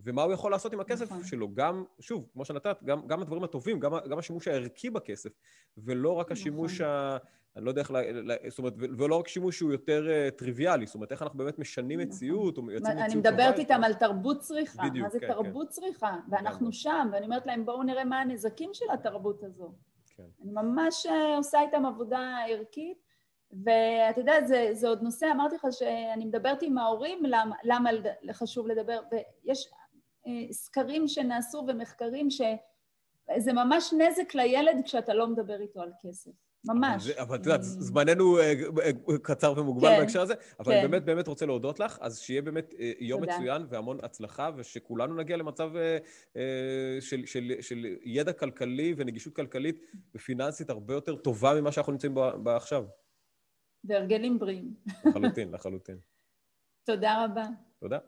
ומה הוא יכול לעשות עם הכסף נכון. שלו. גם, שוב, כמו שנתת, גם, גם הדברים הטובים, גם, גם השימוש הערכי בכסף, ולא רק השימוש נכון. ה... אני לא יודע איך, ל... זאת אומרת, ולא רק שימוש שהוא יותר uh, טריוויאלי, זאת אומרת, איך אנחנו באמת משנים נכון. מציאות, או יוצאים מציאות אני מדברת איתם על תרבות צריכה. בדיוק, מה זה כן, תרבות כן. צריכה? ואנחנו שם, ואני אומרת להם, בואו נראה מה הנזקים של התרבות הזו. כן. אני ממש uh, עושה איתם עבודה ערכית, ואתה יודע, זה, זה עוד נושא, אמרתי לך שאני מדברת עם ההורים, למה, למה חשוב לדבר, ויש סקרים שנעשו ומחקרים שזה ממש נזק לילד כשאתה לא מדבר איתו על כסף. ממש. אבל את יודעת, זמננו אה, אה, קצר ומוגבל כן, בהקשר הזה, אבל אני כן. באמת באמת רוצה להודות לך, אז שיהיה באמת אה, יום מצוין והמון הצלחה, ושכולנו נגיע למצב של ידע כלכלי ונגישות כלכלית ופיננסית הרבה יותר טובה ממה שאנחנו נמצאים בה עכשיו. והרגלים בריאים. לחלוטין, לחלוטין. תודה רבה. תודה.